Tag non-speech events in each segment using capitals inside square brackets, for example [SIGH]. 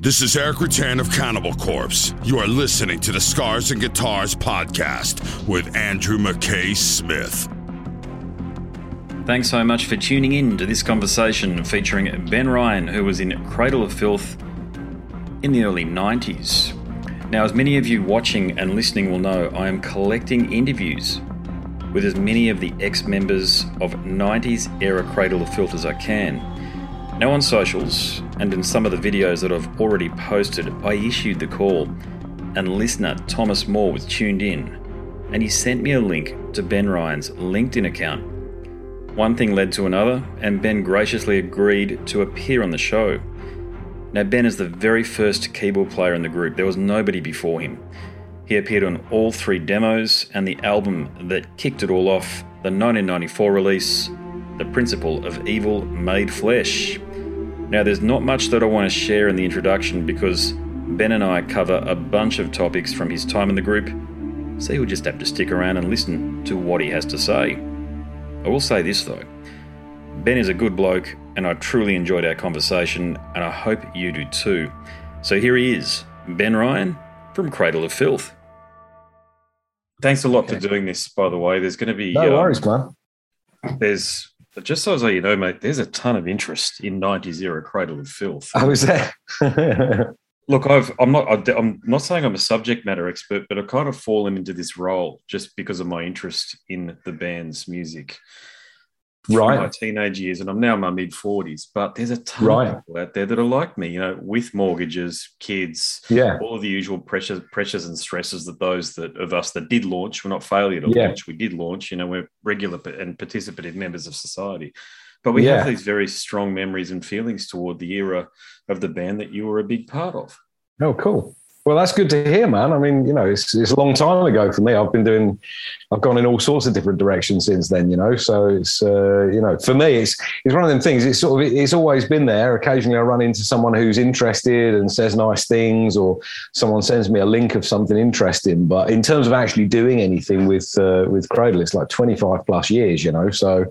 This is Erik Rutan of Cannibal Corpse. You are listening to the Scars and Guitars podcast with Andrew McKay Smith. Thanks so much for tuning in to this conversation featuring Ben Ryan, who was in Cradle of Filth in the early 90s. Now, as many of you watching and listening will know, I am collecting interviews with as many of the ex members of 90s era Cradle of Filth as I can. Now, on socials and in some of the videos that I've already posted, I issued the call, and listener Thomas Moore was tuned in, and he sent me a link to Ben Ryan's LinkedIn account. One thing led to another, and Ben graciously agreed to appear on the show. Now, Ben is the very first keyboard player in the group, there was nobody before him. He appeared on all three demos and the album that kicked it all off, the 1994 release, The Principle of Evil Made Flesh. Now, there's not much that I want to share in the introduction because Ben and I cover a bunch of topics from his time in the group, so you'll just have to stick around and listen to what he has to say. I will say this though Ben is a good bloke, and I truly enjoyed our conversation, and I hope you do too. So here he is, Ben Ryan from Cradle of Filth. Thanks a lot okay. for doing this, by the way. There's going to be. No um, worries, man. There's just so as you know, mate, there's a ton of interest in 90s era Cradle of Filth. Oh, is there? [LAUGHS] Look, I've, I'm not. I'm not saying I'm a subject matter expert, but I've kind of fallen into this role just because of my interest in the band's music right. my teenage years, and I'm now in my mid 40s. But there's a ton right. of people out there that are like me, you know, with mortgages, kids, yeah, all of the usual pressures, pressures and stresses that those that of us that did launch, we're not failure to yeah. launch, we did launch. You know, we're regular and participative members of society. But we yeah. have these very strong memories and feelings toward the era of the band that you were a big part of. Oh, cool. Well, that's good to hear, man. I mean, you know, it's, it's a long time ago for me. I've been doing, I've gone in all sorts of different directions since then, you know. So it's, uh, you know, for me, it's it's one of them things. It's sort of it's always been there. Occasionally, I run into someone who's interested and says nice things, or someone sends me a link of something interesting. But in terms of actually doing anything with uh, with Cradle, it's like twenty five plus years, you know. So.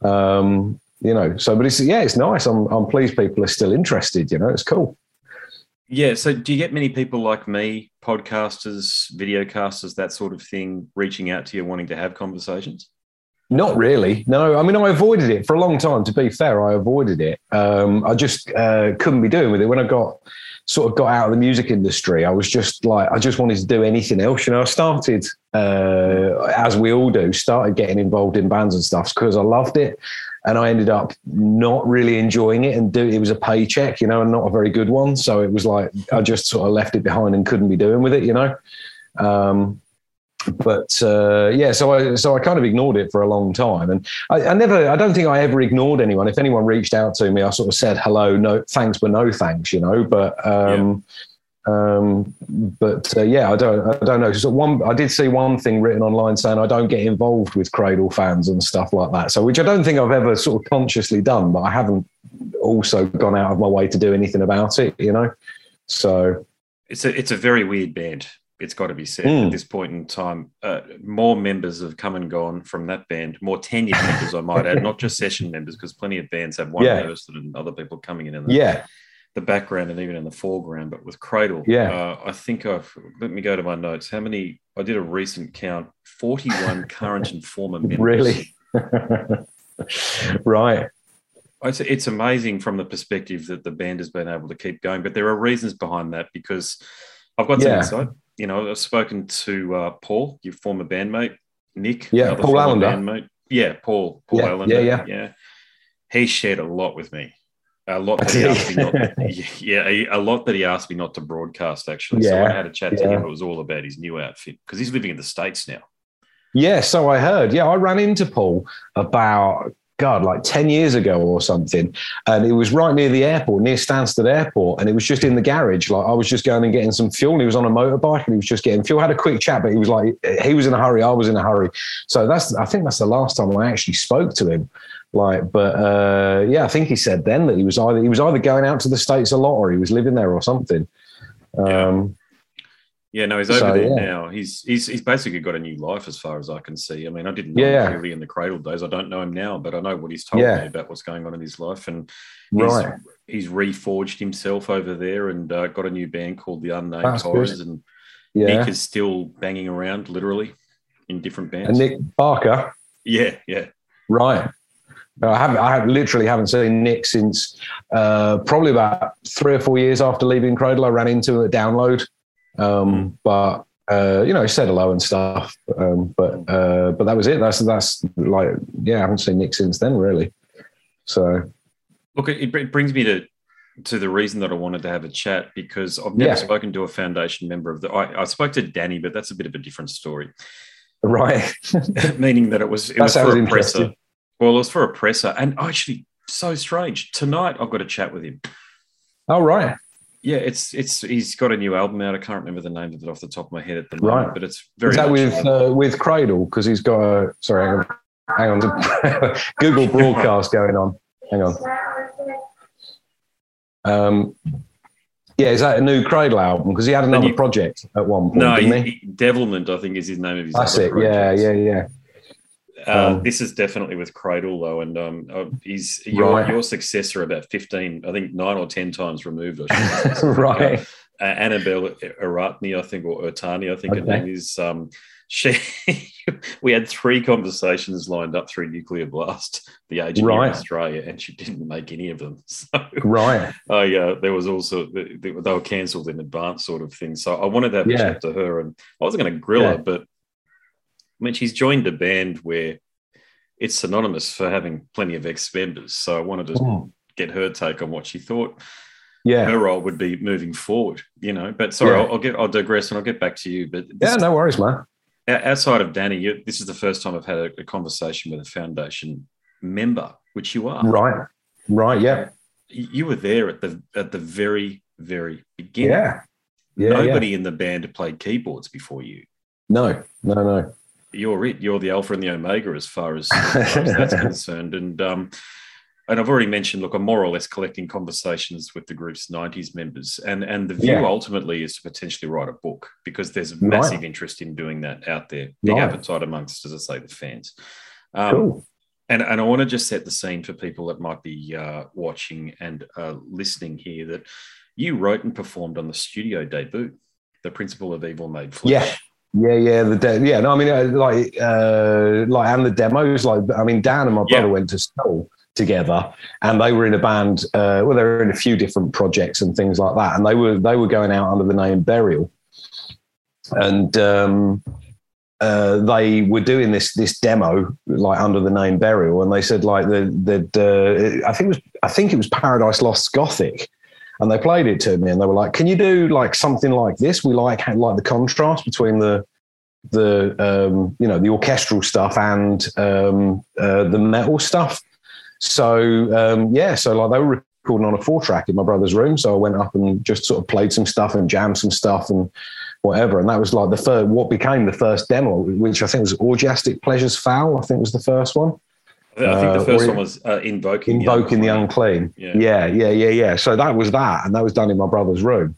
Um, you know, so but it's yeah, it's nice. I'm I'm pleased people are still interested. You know, it's cool. Yeah. So, do you get many people like me, podcasters, videocasters, that sort of thing, reaching out to you wanting to have conversations? Not really. No, I mean, I avoided it for a long time. To be fair, I avoided it. Um, I just uh, couldn't be doing with it. When I got sort of got out of the music industry, I was just like, I just wanted to do anything else. You know, I started, uh, as we all do, started getting involved in bands and stuff because I loved it and I ended up not really enjoying it and do it was a paycheck, you know, and not a very good one. So it was like I just sort of left it behind and couldn't be doing with it, you know. Um, but uh, yeah, so I so I kind of ignored it for a long time, and I, I, never, I don't think I ever ignored anyone. If anyone reached out to me, I sort of said hello, no thanks, but no thanks, you know. But um, yeah um, but uh, yeah, I don't, I don't know. So one, I did see one thing written online saying I don't get involved with Cradle fans and stuff like that. So, which I don't think I've ever sort of consciously done, but I haven't also gone out of my way to do anything about it. You know, so it's a it's a very weird band. It's got to be said mm. at this point in time. Uh, more members have come and gone from that band. More tenured members, I might add, not just session members, because plenty of bands have one yeah. person and other people coming in. And yeah the background and even in the foreground, but with Cradle, yeah, uh, I think I've let me go to my notes. How many? I did a recent count: forty-one [LAUGHS] current and former members. Really? [LAUGHS] right. It's, it's amazing from the perspective that the band has been able to keep going, but there are reasons behind that because I've got some yeah. insight. You know, I've spoken to uh, Paul, your former bandmate, Nick, yeah, Paul Allender, bandmate. yeah, Paul, Paul yeah, Allender, yeah, yeah, yeah. He shared a lot with me a lot that he [LAUGHS] asked me not, [LAUGHS] yeah, a, lot that he asked me not to broadcast. Actually, yeah, so I had a chat yeah. to him. It was all about his new outfit because he's living in the states now. Yeah, so I heard. Yeah, I ran into Paul about God, like 10 years ago or something. And it was right near the airport, near Stansted Airport. And it was just in the garage. Like I was just going and getting some fuel. And he was on a motorbike and he was just getting fuel. Had a quick chat, but he was like, he was in a hurry. I was in a hurry. So that's, I think that's the last time I actually spoke to him. Like, but uh, yeah, I think he said then that he was either he was either going out to the states a lot or he was living there or something. Um, yeah. yeah, no, he's over so, there yeah. now. He's he's he's basically got a new life as far as I can see. I mean, I didn't know yeah. him really in the cradle days. I don't know him now, but I know what he's told yeah. me about what's going on in his life. And right. he's reforged himself over there and uh, got a new band called the Unnamed That's Horrors, good. and Yeah. Nick is still banging around, literally, in different bands. and Nick Barker. yeah, yeah. Right. I haven't. I have literally haven't seen Nick since uh, probably about three or four years after leaving Cradle. I ran into at Download, um, but uh, you know, he said hello and stuff. Um, but uh, but that was it. That's that's like yeah, I haven't seen Nick since then really. So Look, it, it brings me to to the reason that I wanted to have a chat because I've never Yeah. spoken to a foundation member of the. I, I spoke to Danny, but that's a bit of a different story. right, [LAUGHS] Meaning that it was it That was for a presser. Well, it was for a presser, and actually, so strange. Tonight, I've got a chat with him. oh right, Yeah, it's it's he's got a new album out. I can't remember the name of it off the top of my head at the moment, Right. but it's very is that with uh, with Cradle because he's got a sorry, hang on, hang on, [LAUGHS] Google broadcast going on. Hang on. Um, yeah, is that a new Cradle album? Because he had another you- project at one point, no, didn't he, he? Devilment, I think, is his name of his. That's it. Yeah, yeah, yeah. Uh, Um, this is definitely with Cradle though, and um, uh, he's your Right. your successor about fifteen, I think nine or ten times removed. I say. [LAUGHS] right. Uh, Annabelle Aratni, I think, or Ertani, I think her name is. Um, she, [LAUGHS] we had three conversations lined up through Nuclear Blast, the agent Right. in Australia, and she didn't make any of them. [LAUGHS] So Right. I, uh, there was also they, they were cancelled in advance, sort of thing. So I wanted to have a chat to her, and I wasn't going to grill Yeah. her, but I mean, she's joined a band where it's synonymous for having plenty of ex members. So I wanted to Mm. get her take on what she thought Yeah. her role would be moving forward. You know, but sorry, Yeah. I'll, I'll get I'll digress and I'll get back to you. But this, Yeah, no worries, man. outside of Danny, you, this is the first time I've had a, a conversation with a foundation member, which you are. Right. Right. Yeah. You were there at the at the very very beginning. Yeah. Yeah. yeah. Nobody in the band played keyboards before you. No. No. No. You're it. You're the alpha and the omega as far as, [LAUGHS] as, far as that's concerned. And um, and I've already mentioned. Look, I'm more or less collecting conversations with the group's '90s members, and and the view Yeah. ultimately is to potentially write a book because there's Right. massive interest in doing that out there. Big Right. appetite amongst, as I say, the fans. Um, Cool. and, and I want to just set the scene for people that might be uh, watching and uh, listening here that you wrote and performed on the studio debut, The Principle of Evil Made Flesh. Yeah. Yeah, yeah, the de- yeah. No, I mean, uh, like, uh, like, and the demos. Like, I mean, Dan and my brother Yeah. went to school together, and they were in a band. Uh, well, they were in a few different projects and things like that, and they were they were going out under the name Burial, and um, uh, they were doing this this demo like under the name Burial, and they said like the the uh, I think it was I think it was Paradise Lost Gothic. And they played it to me, and they were like, "Can you do like something like this? We like like the contrast between the the um, you know the orchestral stuff and um, uh, the metal stuff." So um, yeah, so like they were recording on a four track in my brother's room. So I went up and just sort of played some stuff and jammed some stuff and whatever. And that was like the first what became the first demo, which I think was Orgiastic Pleasures Foul. I think was the first one. I think the Uh, first or- one was uh, Invoking, Invoking the unclean. Yeah. Yeah, yeah, yeah, yeah. So that was that, and that was done in my brother's room.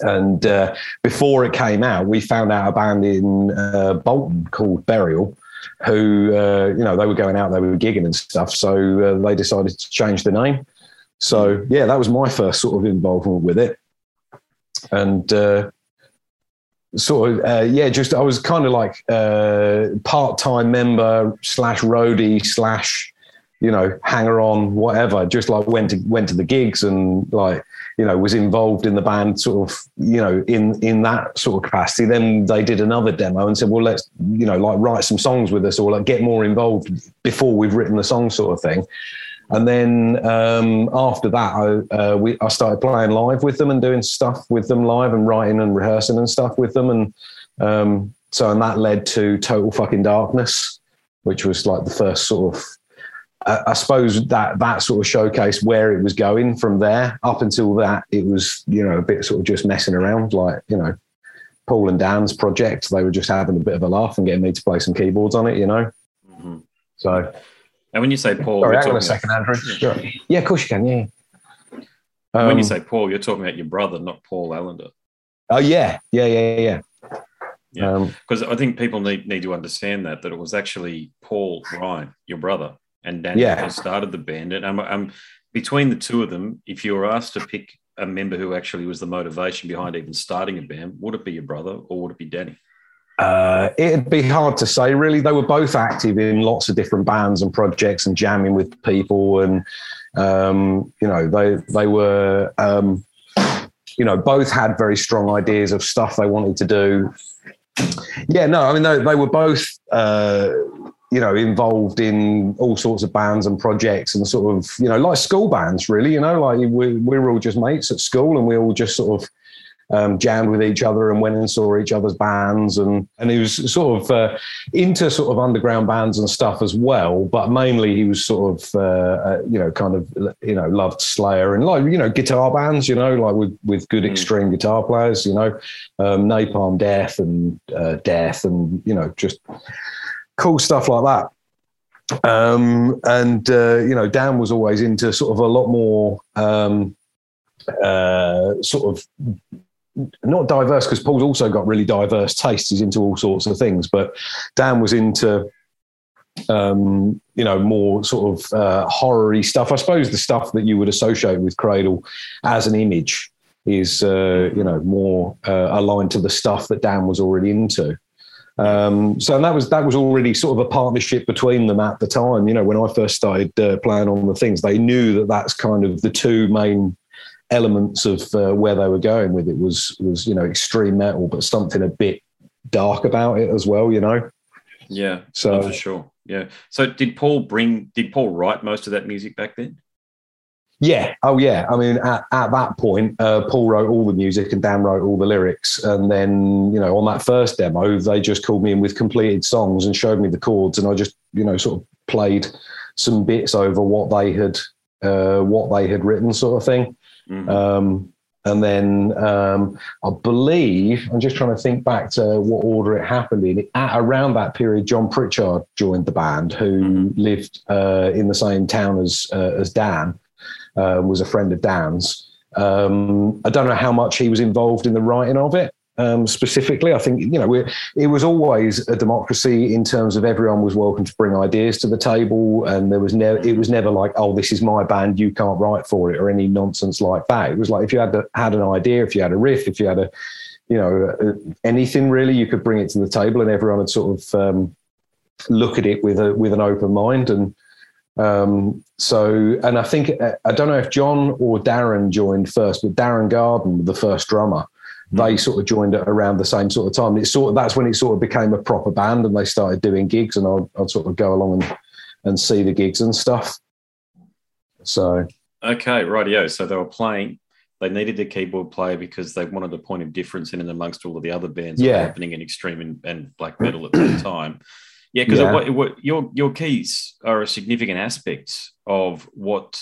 And uh, before it came out, we found out a band in uh, Bolton called Burial, who uh, you know they were going out, they were gigging and stuff. So uh, they decided to change the name. So yeah, that was my first sort of involvement with it, and uh, sort of uh, yeah, just I was kind of like uh, part time member slash roadie slash you know hanger on whatever. Just like went to went to the gigs and like you know was involved in the band sort of you know in in that sort of capacity. Then they did another demo and said, well, let's you know like write some songs with us or like get more involved before we've written the song sort of thing. And then um, after that, I, uh, we, I started playing live with them and doing stuff with them live and writing and rehearsing and stuff with them. And um, so, and that led to Total Fucking Darkness, which was like the first sort of, I, I suppose that that sort of showcased where it was going from there. Up until that, it was you know a bit sort of just messing around, like you know, Paul and Dan's project. They were just having a bit of a laugh and getting me to play some keyboards on it, you know. Mhm. So And when you say Paul, Sorry, you're hang on a talking second, Andrew. Sure. Yeah, of course you can. Yeah. about- when you Um, say Paul, you're talking about your brother, not Paul Allender. oh yeah, yeah, yeah, yeah. Yeah. Um, Because I think people need, need to understand that that it was actually Paul Ryan, your brother, and Danny Yeah. who started the band. And I'm, I'm between the two of them, if you were asked to pick a member who actually was the motivation behind even starting a band, would it be your brother or would it be Danny? Uh, it'd be hard to say, really. They were both active in lots of different bands and projects and jamming with people, and um, you know, they they were, um, you know, both had very strong ideas of stuff they wanted to do. Yeah, no, I mean, they, they were both, uh, you know, involved in all sorts of bands and projects and sort of, you know, like school bands, really. You know, like we, we were all just mates at school, and we all just sort of um, jammed with each other and went and saw each other's bands and and he was sort of uh, into sort of underground bands and stuff as well but mainly he was sort of uh, uh, you know kind of you know loved Slayer and like you know guitar bands you know like with with good mm. extreme guitar players you know um, Napalm Death and uh, Death and you know just cool stuff like that um, and uh, you know Dan was always into sort of a lot more um, uh, sort of not diverse because Paul's also got really diverse tastes. He's into all sorts of things, but Dan was into um, you know more sort of uh, horror stuff. I suppose the stuff that you would associate with Cradle as an image is uh, you know more uh, aligned to the stuff that Dan was already into. Um, so that was that was already sort of a partnership between them at the time. You know, when I first started uh, playing on the things, they knew that that's kind of the two main elements of uh, where they were going with it was was you know extreme metal, but something a bit dark about it as well. You know. Yeah. So for sure. Yeah. So did Paul bring? Did Paul write most of that music back then? Yeah. Oh, yeah. I mean, at, at that point, uh, Paul wrote all the music and Dan wrote all the lyrics. And then, you know, on that first demo, they just called me in with completed songs and showed me the chords, and I just, you know, sort of played some bits over what they had, uh, what they had written, sort of thing. Mm-hmm. Um, and then um, I believe I'm just trying to think back to what order it happened in. At around that period, John Richard joined the band, who mm-hmm. lived uh, in the same town as uh, as Dan, uh, was a friend of Dan's. Um, I don't know how much he was involved in the writing of it, um, specifically. I think you know it was always a democracy in terms of everyone was welcome to bring ideas to the table, and there was never it was never like oh this is my band you can't write for it or any nonsense like that. It was like if you had had an idea, if you had a riff, if you had a you know uh, anything really, you could bring it to the table, and everyone would sort of um, look at it with a with an open mind and. Um, so, and I think I don't know if John or Darren joined first, but Darren Gardner, the first drummer, they hmm. sort of joined at around the same sort of time. It's sort of that's when it sort of became a proper band, and they started doing gigs, and I'd, I'd sort of go along and and see the gigs and stuff. So okay, rightio. So they were playing. They needed a keyboard player because they wanted a point of difference in and amongst all of the other bands yeah. happening in extreme and, and, black metal at the [CLEARS THROAT] time. Yeah, because yeah. your your keys are a significant aspect of what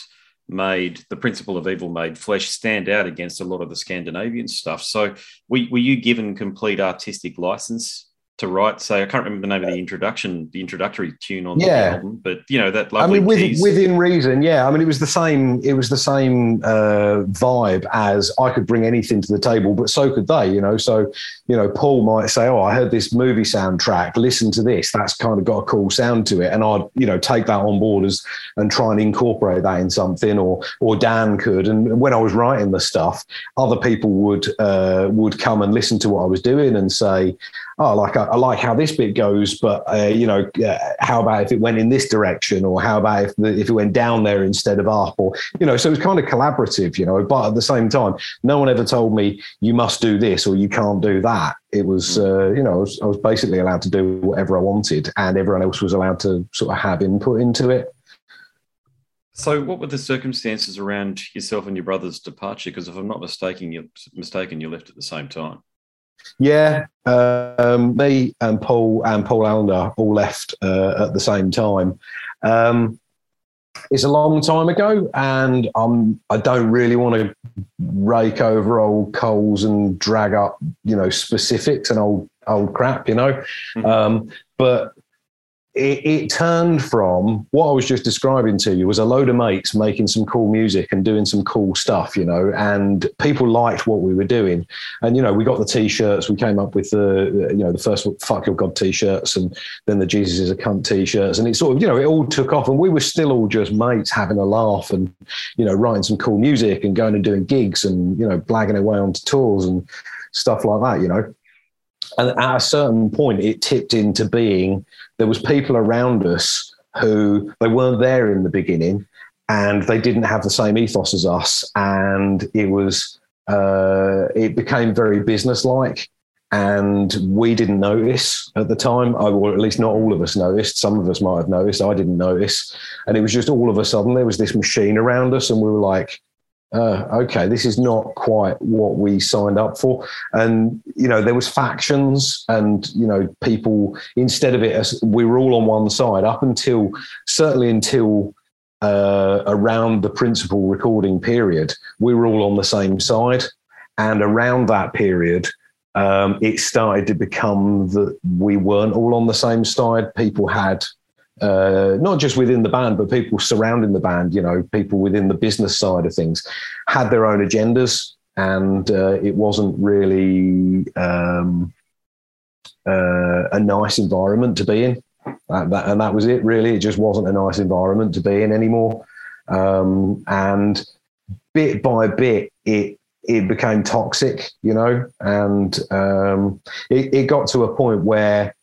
made the principle of evil made flesh stand out against a lot of the Scandinavian stuff. So, were, were you given complete artistic license to write. Say, I can't remember the name of the introduction, the introductory tune on yeah. the album, but you know that lovely. I mean, with, within reason, yeah. I mean, it was the same. It was the same uh, vibe as I could bring anything to the table, but so could they. You know, so you know, Paul might say, "Oh, I heard this movie soundtrack. Listen to this. That's kind of got a cool sound to it," and I'd you know take that on board as and try and incorporate that in something, or or Dan could. And when I was writing the stuff, other people would uh, would come and listen to what I was doing and say, "Oh, like I, I like how this bit goes, but uh, you know, uh, how about if it went in this direction, or how about if the, if it went down there instead of up, or you know, so it was kind of collaborative, you know. But at the same time, no one ever told me you must do this or you can't do that. It was, hmm. uh, you know, I was, I was basically allowed to do whatever I wanted, and everyone else was allowed to sort of have input into it. So, what were the circumstances around yourself and your brother's departure? Because if I'm not mistaken, you mistaken, you left at the same time. Yeah, um, me and Paul and Paul Allender all left uh, at the same time. Um, it's a long time ago, and I'm I don't really want to rake over old coals and drag up you know specifics and old old crap, you know. Mm-hmm. Um, but it, it, turned from what I was just describing to you was a load of mates making some cool music and doing some cool stuff, you know, and people liked what we were doing. And, you know, we got the t-shirts, we came up with the, you know, the first fuck your God t-shirts and then the Jesus is a cunt t-shirts. And it sort of, you know, it all took off and we were still all just mates having a laugh and, you know, writing some cool music and going and doing gigs and, you know, blagging away onto tours and stuff like that, you know. And at a certain point, it tipped into being there was people around us who they weren't there in the beginning and they didn't have the same ethos as us. And it was uh, it became very businesslike. And we didn't notice at the time. Or at least not all of us noticed. Some of us might have noticed. I didn't notice. And it was just all of a sudden there was this machine around us and we were like uh, okay, this is not quite what we signed up for. And, you know, there was factions and, you know, people, instead of it, we were all on one side up until, certainly until uh, around the principle recording period, we were all on the same side. And around that period, um, it started to become that we weren't all on the same side. People had uh, not just within the band, but people surrounding the band, you know, people within the business side of things, had their own agendas. And uh, it wasn't really um, uh, a nice environment to be in. That, and that was it, really. It just wasn't a nice environment to be in anymore. Um, and bit by bit, it it became toxic, you know, and um, it, it got to a point where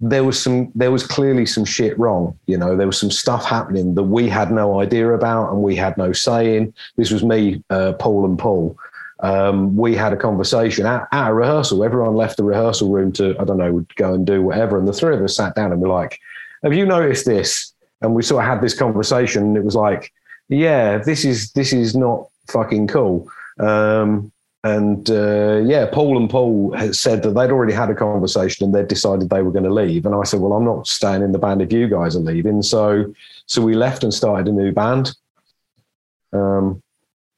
there was some there was clearly some shit wrong you know there was some stuff happening that we had no idea about and we had no say in. This was me uh, paul and paul. Um, we had a conversation at, at, a rehearsal. Everyone left the rehearsal room to i don't know would go and do whatever. And the three of us sat down and were like have you noticed this? And we sort of had this conversation and it was like yeah this is this is not fucking cool. Um, and uh, yeah, Paul and Paul had said that they'd already had a conversation and they'd decided they were going to leave. And I said, well, I'm not staying in the band if you guys are leaving. So, so we left and started a new band. Um,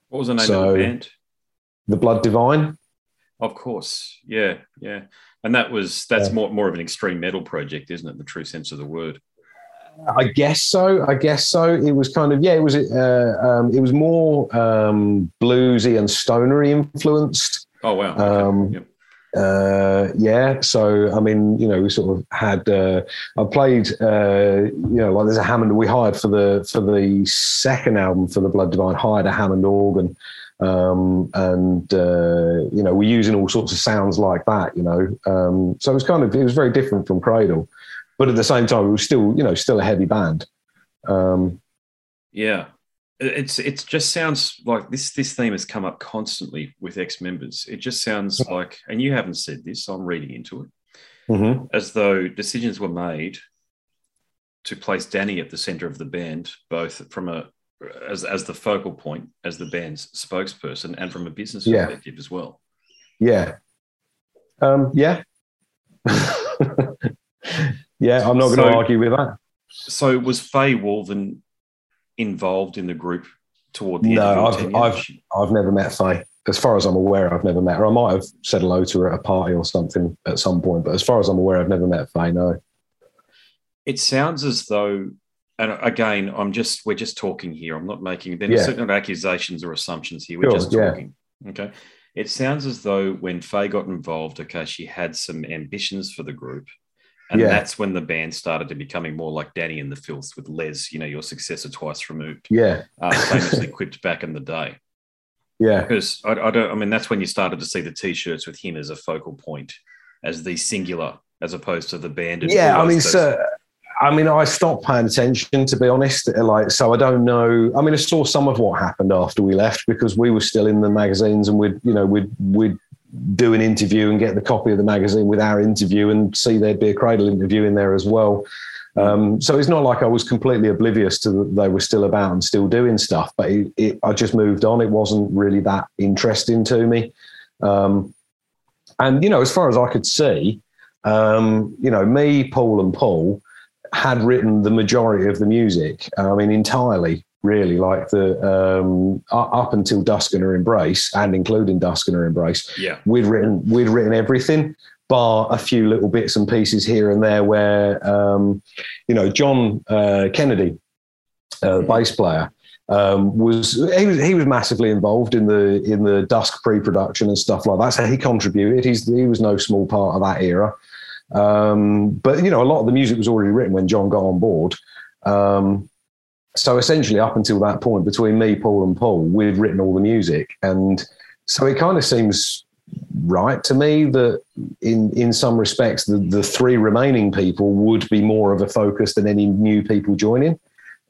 what was the name so, of the band? The Blood Divine. Of course, yeah, yeah, and that was that's yeah. more more of an extreme metal project, isn't it? In the true sense of the word. I guess so. I guess so. It was kind of yeah. It was uh, um, it was more um, bluesy and stonery influenced. Oh wow. Okay. Um, yep. Uh, yeah. So I mean, you know, we sort of had. Uh, I played. Uh, you know, like there's a Hammond. We hired for the for the second album for the Blood Divine. Hired a Hammond organ. Um, and uh, you know we're using all sorts of sounds like that, you know. Um, so it was kind of it was very different from Cradle but at the same time, it was still, you know, still a heavy band. Um, yeah, it's it just sounds like this this theme has come up constantly with ex members. It just sounds like, and you haven't said this, so I'm reading into it, mm-hmm. as though decisions were made to place Danny at the center of the band, both from a as as the focal point, as the band's spokesperson, and from a business yeah. perspective as well. Yeah. Um, yeah. [LAUGHS] Yeah, I'm not going to argue with that. So was Faye Walvin involved in the group toward the end? no, I've, I've, I've never met Faye. As far as I'm aware, I've never met her. I might have said hello to her at a party or something at some point, but as far as I'm aware, I've never met Faye. No. It sounds as though, and again, I'm just we're just talking here. I'm not making there yeah. certain accusations or assumptions here. We're sure, just talking. Yeah. Okay. It sounds as though when Faye got involved, okay, she had some ambitions for the group and yeah. that's when the band started to becoming more like Danny and the Filth with Les, you know, your successor twice removed. Yeah. Uh, famously quipped back in the day. Yeah. Because I, I, don't, I mean, that's when you started to see the t shirts with him as a focal point, as the singular, as opposed to the band. Yeah. I mean, so, I mean, I stopped paying attention to be honest. Like, so I don't know. I mean, I saw some of what happened after we left because we were still in the magazines and we'd, you know, we'd, we'd do an interview and get the copy of the magazine with our interview and see there'd be a cradle interview in there as well. Um, so it's not like I was completely oblivious to that they were still about and still doing stuff, but it, it, I just moved on. It wasn't really that interesting to me. Um, and, you know, as far as I could see, um, you know, me, Paul, and Paul had written the majority of the music, I mean, entirely really like the um, up until Dusk and her Embrace and including Dusk and her Embrace. Yeah, we'd written we'd written everything. bar a few little bits and pieces here and there where, um, you know, John uh, Kennedy, uh, the bass player, um, was he was he was massively involved in the in the Dusk pre-production and stuff like that. So he contributed. He's he was no small part of that era. Um, but you know, a lot of the music was already written when John got on board. Um, so essentially, up until that point, between me, Paul, and Paul, we'd written all the music, and so it kind of seems right to me that in in some respects the, the three remaining people would be more of a focus than any new people joining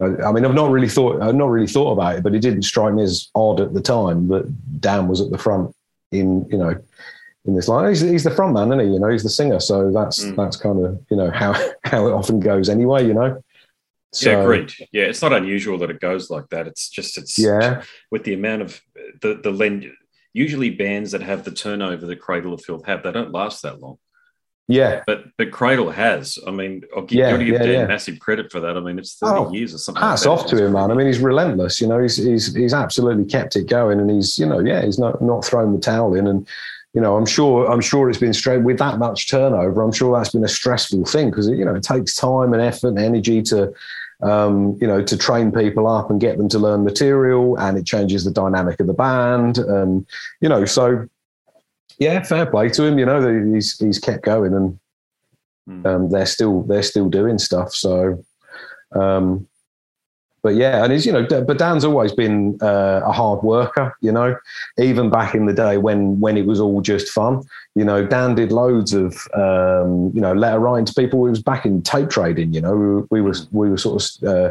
I mean, I've not really thought, I've not really thought about it, but it didn't strike me as odd at the time that Dan was at the front in, you know, in this line. He's, he's the front man, isn't he? You know, he's the singer. So that's, mm. that's kind of, you know, how, [LAUGHS] how it often goes anyway, you know? So, yeah, agreed. Yeah, it's not unusual that it goes like that. It's just, it's, yeah, with the amount of the, the lend, usually bands that have the turnover that Cradle of Filth have, they don't last that long. Yeah, but but Cradle has. I mean, I'll give, yeah, give yeah, Dan yeah. massive credit for that. I mean, it's thirty oh, years or something. Hats like off to him, man. I mean, he's relentless. You know, he's he's he's absolutely kept it going, and he's you know, yeah, he's not not thrown the towel in, and you know, I'm sure I'm sure it's been straight with that much turnover. I'm sure that's been a stressful thing because you know it takes time and effort and energy to. Um, you know, to train people up and get them to learn material, and it changes the dynamic of the band, and you know, so yeah, fair play to him. You know, he's he's kept going, and hmm. um, they're still they're still doing stuff. So, um, but yeah, and he's you know, but Dan's always been uh, a hard worker. You know, even back in the day when when it was all just fun. You know, Dan did loads of um, you know letter writing to people. It was back in tape trading. You know, we, we were we were sort of. Uh,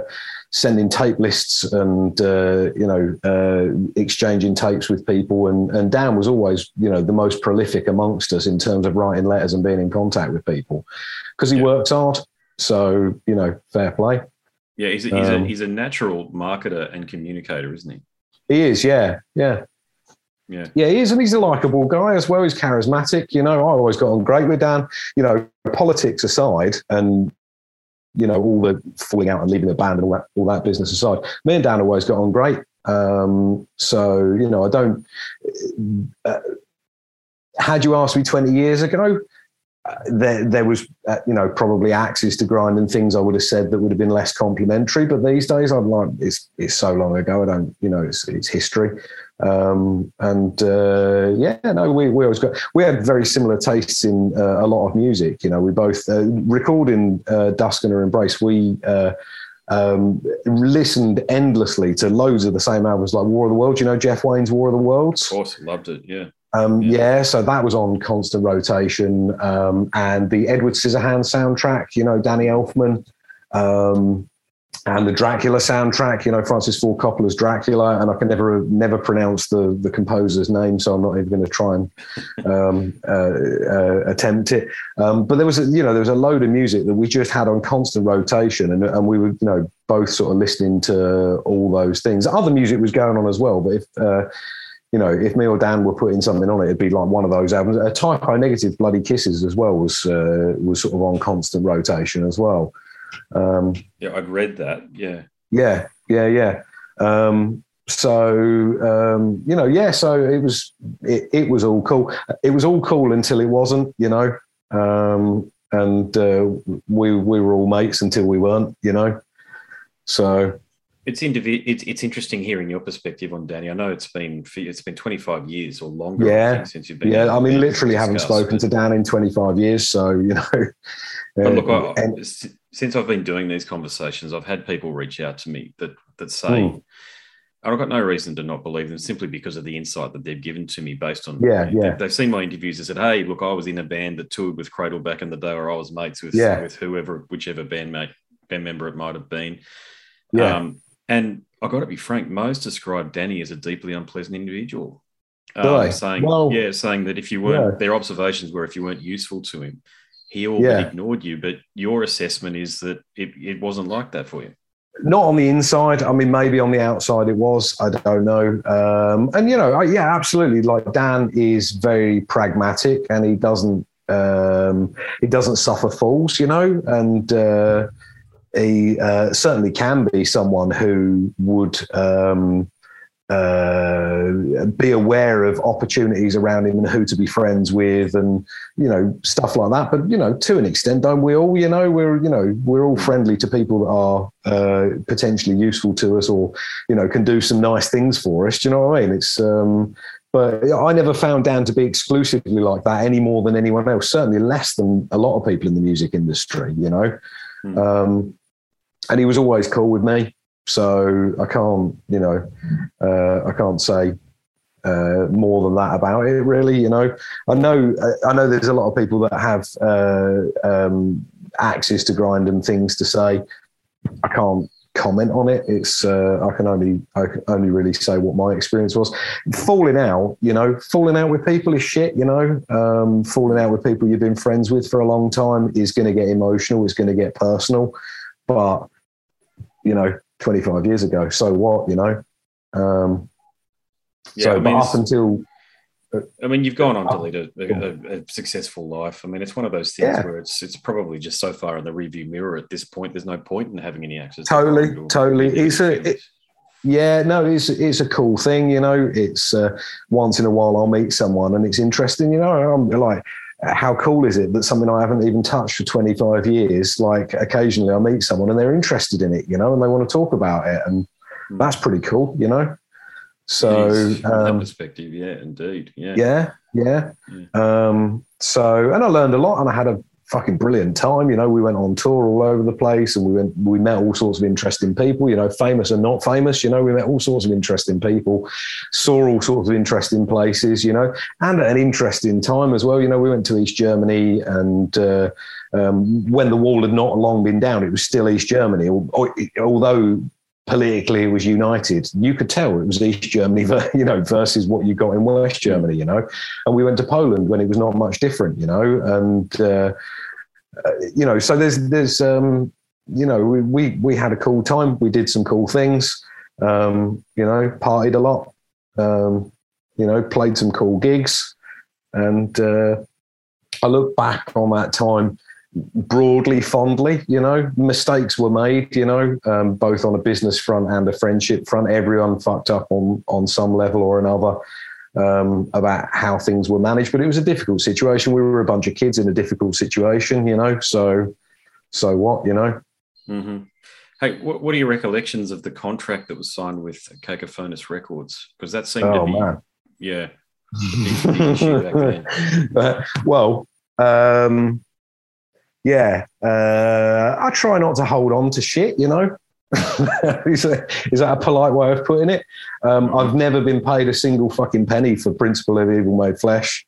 sending tape lists and uh, you know uh, exchanging tapes with people and and Dan was always you know the most prolific amongst us in terms of writing letters and being in contact with people because he yeah. works hard so you know fair play yeah he's a, he's, um, a, he's a natural marketer and communicator isn't he he is yeah yeah yeah. Yeah, he is, and he's a likable guy as well. He's charismatic. You know, I always got on great with Dan. You know, politics aside, and you know, all the falling out and leaving the band and all that, all that business aside, me and Dan always got on great. Um, so, you know, I don't, uh, had you asked me 20 years ago, uh, there, there was, uh, you know, probably axes to grind and things I would have said that would have been less complimentary. But these days, I'm like, it's it's so long ago. I don't, you know, it's, it's history. Um, and uh, yeah, no, we, we always got we had very similar tastes in uh, a lot of music. You know, we both uh, recording Dusk and Her Embrace. We um, listened endlessly to loads of the same albums, like War of the Worlds. You know, Jeff Wayne's War of the Worlds. Of course, loved it. Yeah. Um, yeah. yeah. so that was on constant rotation, um, and the Edward Scissorhands soundtrack. You know, Danny Elfman. Um, and the Dracula soundtrack, you know, Francis Ford Coppola's Dracula, and I can never never pronounce the the composer's name, so I'm not even going to try and um, uh, uh, attempt it. Um, but there was, a, you know, there was a load of music that we just had on constant rotation, and and we were, you know, both sort of listening to all those things. Other music was going on as well, but if uh, you know, if me or Dan were putting something on it, it'd be like one of those albums. A Type O Negative, Bloody Kisses, as well was uh, was sort of on constant rotation as well. Um, yeah, I'd read that. Yeah. Yeah, yeah, yeah. Um, so um, you know, yeah. So it was it, it, was all cool. It was all cool until it wasn't. You know, um, and uh, we we were all mates until we weren't. You know, so. It's, indiv- it's it's interesting hearing your perspective on Danny. I know it's been it's been 25 years or longer. Yeah, since you've been. Yeah, I mean, literally haven't spoken to Dan in 25 years. So you know. But look, I, [LAUGHS] and, since I've been doing these conversations, I've had people reach out to me that that say, mm. I've got no reason to not believe them simply because of the insight that they've given to me based on yeah, yeah. They've seen my interviews and said, Hey, look, I was in a band that toured with Cradle back in the day, or I was mates with yeah. with whoever, whichever bandmate band member it might have been. Yeah. Um, and I've got to be frank, most describe Danny as a deeply unpleasant individual. Um, saying well, yeah, saying that if you weren't yeah. their observations were if you weren't useful to him, he all yeah. ignored you. But your assessment is that it, it wasn't like that for you. Not on the inside. I mean, maybe on the outside it was. I don't know. Um, and you know, yeah, absolutely. Like Dan is very pragmatic, and he doesn't um, he doesn't suffer fools. You know, and uh, he uh, certainly can be someone who would. Um, uh, be aware of opportunities around him and who to be friends with and you know stuff like that but you know to an extent don't we all you know we're you know we're all friendly to people that are uh, potentially useful to us or you know can do some nice things for us do you know what i mean it's um but I never found Dan to be exclusively like that any more than anyone else. Certainly less than a lot of people in the music industry, you know. Mm. Um, and he was always cool with me. So I can't, you know, uh, I can't say uh, more than that about it. Really, you know, I know, I know there's a lot of people that have uh, um, axes to grind and things to say. I can't comment on it. It's uh, I can only I can only really say what my experience was. Falling out, you know, falling out with people is shit. You know, um, falling out with people you've been friends with for a long time is going to get emotional. It's going to get personal, but you know, 25 years ago. So what, you know? Um, yeah, so, I mean, up until. I mean, you've gone on to lead a, a, a, successful life. I mean, it's one of those things yeah. where it's it's probably just so far in the review mirror at this point. There's no point in having any access. Totally, to totally. It's a it, yeah, no, it's it's a cool thing. You know, it's uh, once in a while I'll meet someone and it's interesting. You know, I'm like how cool is it that something I haven't even touched for 25 years, like occasionally I meet someone and they're interested in it, you know, and they want to talk about it. And hmm. that's pretty cool, you know? So, from um, that perspective, yeah, indeed. Yeah. Yeah. Yeah. yeah. Um, so, and I learned a lot and I had a fucking brilliant time. You know, we went on tour all over the place and we went, we met all sorts of interesting people, you know, famous and not famous. You know, we met all sorts of interesting people, saw all sorts of interesting places, you know, and at an interesting time as well. You know, we went to East Germany and, uh, um, when the wall had not long been down, it was still East Germany, although politically it was united. You could tell it was East Germany, [LAUGHS] you know, versus what you got in West Germany, you know. And we went to Poland when it was not much different, you know. And uh, uh, you know, so there's there's um, you know, we, we we had a cool time. We did some cool things. Um, you know, partied a lot. Um, you know, played some cool gigs, and uh, I look back on that time broadly fondly. You know, mistakes were made. You know, um, both on a business front and a friendship front. Everyone fucked up on on some level or another um, about how things were managed. But it was a difficult situation. We were a bunch of kids in a difficult situation. You know, so so what? You know. Mm-hmm. Hey, what, what, are your recollections of the contract that was signed with Cacophonous Records? Because that seemed oh, to be, man. yeah. [LAUGHS] [LAUGHS] well, um, yeah, uh, I try not to hold on to shit, you know. [LAUGHS] is, that, is, that a polite way of putting it? Um, I've never been paid a single fucking penny for Principle of Evil Made Flesh.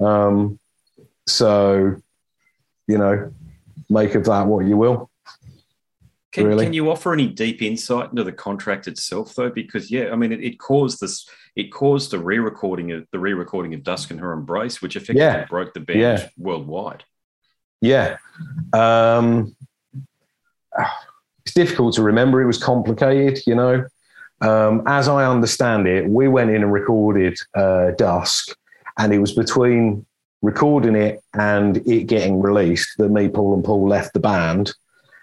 Um, so, you know, make of that what you will. Can, really. can you offer any deep insight into the contract itself, though? Because yeah, I mean, it, it caused this. It caused the re-recording of the re-recording of Dusk and Her Embrace, which effectively yeah. broke the band yeah. worldwide. Yeah. Um, it's difficult to remember. It was complicated, you know. Um, as I understand it, we went in and recorded uh, Dusk, and it was between recording it and it getting released that me, Paul, and Paul left the band.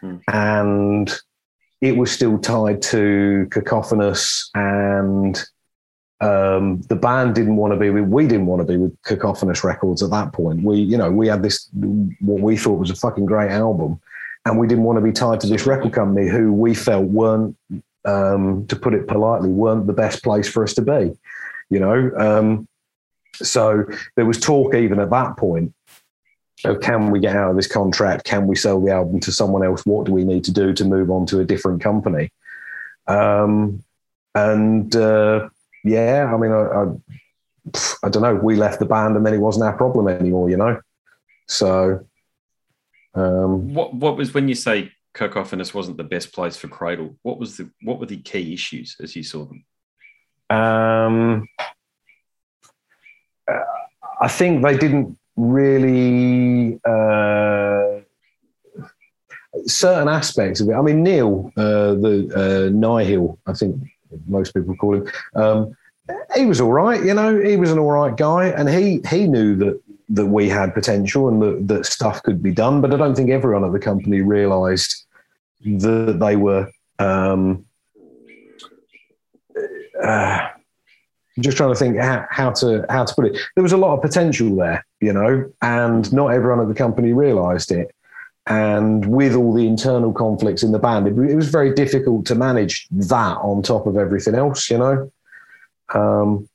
Hmm. And it was still tied to Cacophonous and um, the band didn't want to be with, we didn't want to be with Cacophonous Records at that point. We, you know, we had this, what we thought was a fucking great album, and we didn't want to be tied to this record company who we felt weren't, um, to put it politely, weren't the best place for us to be, you know. Um, so there was talk even at that point of can we get out of this contract? Can we sell the album to someone else? What do we need to do to move on to a different company? Um, and uh, yeah, I mean, I, I, I, don't know. We left the band, and then it wasn't our problem anymore, you know. So, um, what what was when you say Cacophonous wasn't the best place for Cradle? What was the what were the key issues as you saw them? Um, I think they didn't really. Uh, certain aspects of it. I mean, Neil, uh, the uh, Nihil, I think most people call him. Um, he was all right, you know. He was an all right guy, and he he knew that that we had potential and that, that stuff could be done. But I don't think everyone at the company realised that they were um, uh, I'm just trying to think how, how, to how to put it. There was a lot of potential there, you know, and not everyone at the company realised it. And with all the internal conflicts in the band, it, it, was very difficult to manage that on top of everything else, you know. Um,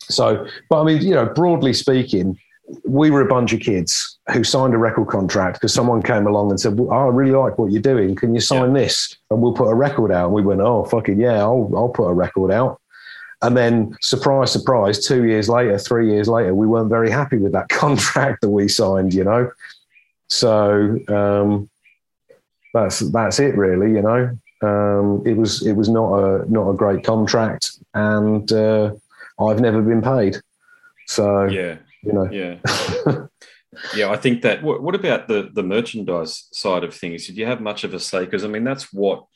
so, but I mean, you know, broadly speaking, we were a bunch of kids who signed a record contract because someone came along and said, well, oh, I really like what you're doing. Can you sign yeah. this? And we'll put a record out. And we went, oh, fucking yeah, I'll, I'll put a record out. And then, surprise, surprise, two years later, three years later, we weren't very happy with that [LAUGHS] contract that we signed, you know? So um, that's that's it, really, you know? Um, it was it was not a not a great contract, and uh, I've never been paid. So yeah, you know, yeah, [LAUGHS] yeah. I think that. What, what, about the the merchandise side of things? Did you have much of a say? Because I mean, that's what.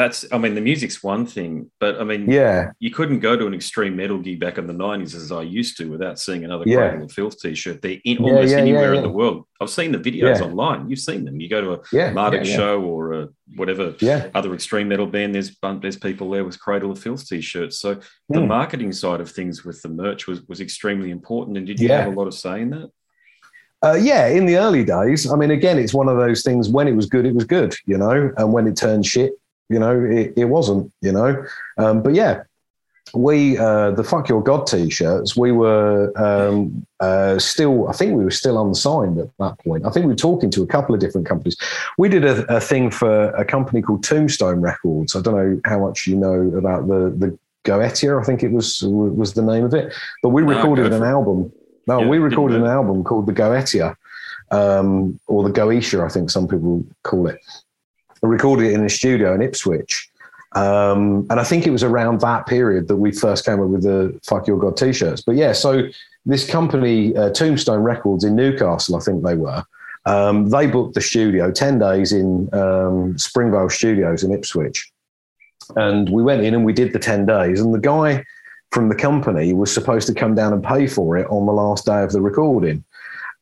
That's. I mean, the music's one thing, but I mean, yeah, you couldn't go to an extreme metal gig back in the nineties as I used to without seeing another yeah. Cradle of Filth t-shirt. They're in almost yeah, yeah, anywhere in the world. I've seen the videos online. You've seen them. You go to a yeah, Marduk show or a whatever other extreme metal band. There's there's people there with Cradle of Filth t-shirts. So mm. the hmm. marketing side of things with the merch was was extremely important. And did you have a lot of say in that? Uh, yeah, in the early days. I mean, again, it's one of those things. When it was good, it was good, you know, and when it turned shit, you know, it, it wasn't, you know. Um, but yeah, we uh, the fuck your god t-shirts we were um, uh, still i think we were still unsigned at that point. I think we were talking to a couple of different companies. We did a, a thing for a company called tombstone records. I don't know how much you know about the the goetia i think it was was the name of it. But we recorded an album. No yeah, we recorded an album called the goetia um, or the goetia i think some people call it recorded it in a studio in ipswich um, and I think it was around that period that we first came up with the "Fuck Your God" t-shirts. But yeah, so this company, uh, Tombstone Records in Newcastle, I think they were. Um, they booked the studio ten days in um, Springvale Studios in Ipswich, and we went in and we did the ten days. And the guy from the company was supposed to come down and pay for it on the last day of the recording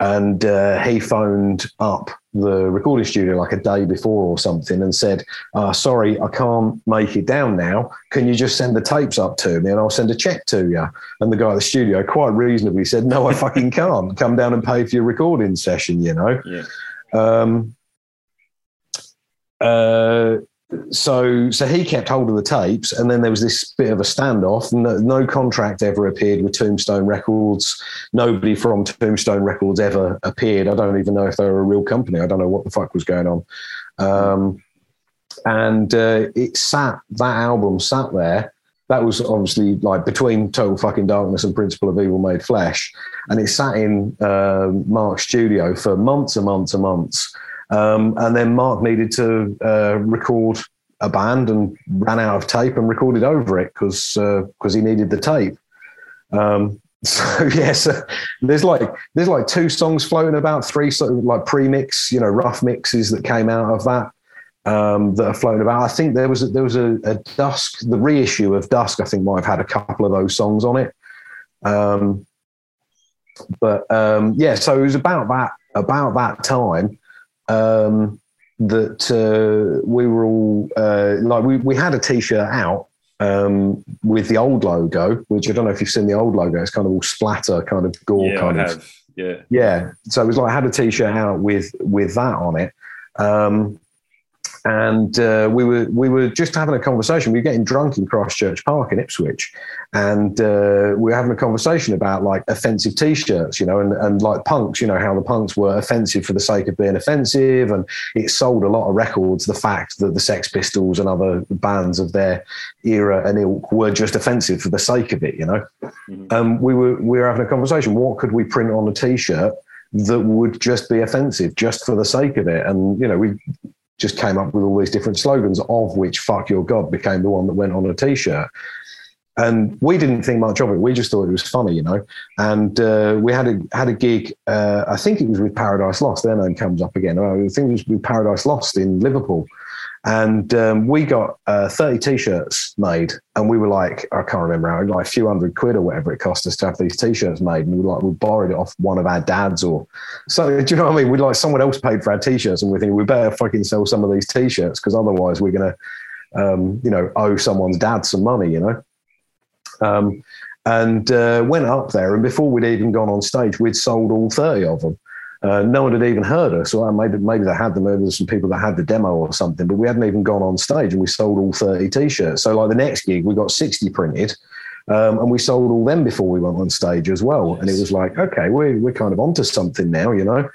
and uh, he phoned up the recording studio like a day before or something and said, uh, "Sorry, I can't make it down now. Can you just send the tapes up to me and I'll send a check to you?" And the guy at the studio quite reasonably said, "No, I fucking can't. Come down and pay for your recording session." You know. Yeah. Um, uh, so so he kept hold of the tapes and then there was this bit of a standoff. No, no, contract ever appeared with tombstone records. Nobody from tombstone records ever appeared. I don't even know if they were a real company. I don't know what the fuck was going on. Um, and uh, it sat that album sat there. That was obviously like between total fucking darkness and principle of evil made flesh. And it sat in uh, mark's studio for months and months and months um, and then Mark needed to uh, record a band and ran out of tape and recorded over it because because uh, he needed the tape. Um, [LAUGHS] so yes, yeah, so there's like there's like two songs floating about, three sort of like pre-mix, you know, rough mixes that came out of that um, that are floating about. I think there was a, there was a, a, Dusk, the reissue of Dusk. I think might have had a couple of those songs on it. Um, but um, yeah, so it was about that about that time um, that uh, we were all uh, like we, we had a t-shirt out um, with the old logo, which I don't know if you've seen the old logo. It's kind of all splatter, kind of gore, yeah, kind of. Yeah, yeah. So it was like I had a t-shirt out with with that on it. Um, and uh, we were we were just having a conversation. We were getting drunk in Christchurch Park in Ipswich, and uh, we were having a conversation about like offensive T-shirts, you know, and, and like punks, you know, how the punks were offensive for the sake of being offensive, and it sold a lot of records. The fact that the Sex Pistols and other bands of their era and ilk were just offensive for the sake of it, you know. Mm-hmm. Um, we were we were having a conversation. What could we print on a T-shirt? that would just be offensive just for the sake of it. And, you know, we just came up with all these different slogans, of which "fuck your god" became the one that went on a T-shirt. And we didn't think much of it. We just thought it was funny, you know. And uh, we had a had a gig. Uh, I think it was with Paradise Lost. Their name comes up again. I think it was with Paradise Lost in Liverpool and um, we got uh, 30 t-shirts made and we were like i can't remember how like a few hundred quid or whatever it cost us to have these t-shirts made and we were like we borrowed it off one of our dads or so do you know what i mean We'd like someone else paid for our t-shirts and we think we better fucking sell some of these t-shirts because otherwise we're gonna um, you know owe someone's dad some money you know Um, and uh, went up there. And before we'd even gone on stage, we'd sold all 30 of them. Uh, no one had even heard us. Or maybe maybe they had them. Maybe there's some people that had the demo or something. But we hadn't even gone on stage, and we sold all 30 t-shirts. So like the next gig, we got 60 printed, um, and we sold all them before we went on stage as well. Yes. And it was like, okay, we're we're kind of onto something now, you know.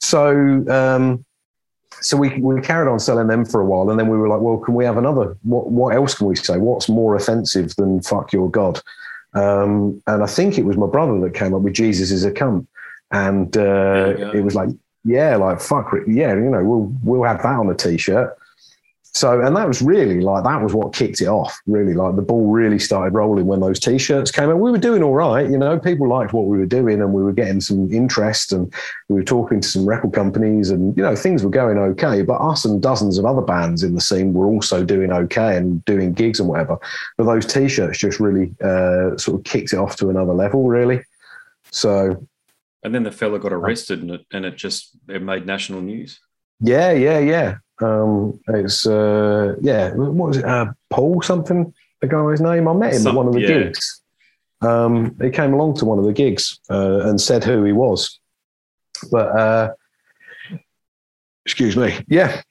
So um, so we we carried on selling them for a while, and then we were like, well, can we have another? What what else can we say? What's more offensive than "fuck your god"? Um, and I think it was my brother that came up with Jesus is a cunt. And uh, it was like, yeah, like, fuck, yeah, you know, we'll, we'll have that on a t shirt. So, and that was really like, that was what kicked it off, really. Like, the ball really started rolling when those t shirts came out. We were doing all right, you know, people liked what we were doing and we were getting some interest and we were talking to some record companies and, you know, things were going okay. But us and dozens of other bands in the scene were also doing okay and doing gigs and whatever. But those t shirts just really uh, sort of kicked it off to another level, really. So, and then the fella got arrested and it, and it just it made national news. Yeah, yeah, yeah. Um, it's uh, yeah, what was it? Uh, Paul something, the guy's name. I met him Some, at one of the yeah. gigs. Um, he came along to one of the gigs uh, and said who he was. But uh, excuse me, yeah,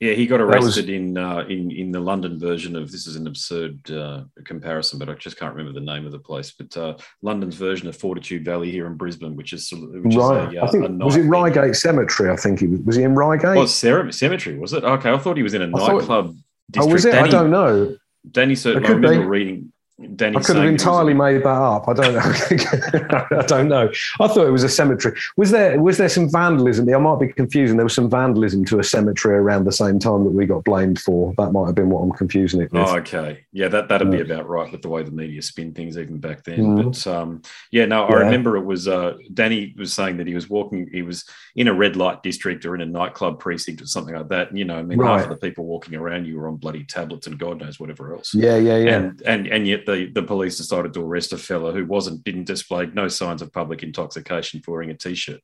yeah, he got arrested was, in uh, in in the London version of this is an absurd uh, comparison, but I just can't remember the name of the place. But uh, London's version of Fortitude Valley here in Brisbane, which is which right. Is a, I think was it Reigate Cemetery? I think he was. Was he in Reigate? Oh, Cemetery was it? Okay, I thought he was in a nightclub. oh, was it? Danny, I don't know. Danny, so I remember be. reading Danny I could have entirely made that up. I don't know. [LAUGHS] I don't know. I thought it was a cemetery. Was there was there some vandalism? I might be confusing. There was some vandalism to a cemetery around the same time that we got blamed for. That might have been what I'm confusing it with. Oh, okay. Yeah, that that'd yeah. be about right with the way the media spin things even back then. Mm. But um, yeah, no, I yeah. remember it was uh, Danny was saying that he was walking. He was in a red light district or in a nightclub precinct or something like that. And, you know, I mean, right. half of the people walking around you were on bloody tablets and God knows whatever else. Yeah, yeah, yeah. And and and yet the the police decided to arrest a fella who wasn't didn't display no signs of public intoxication for wearing a t-shirt.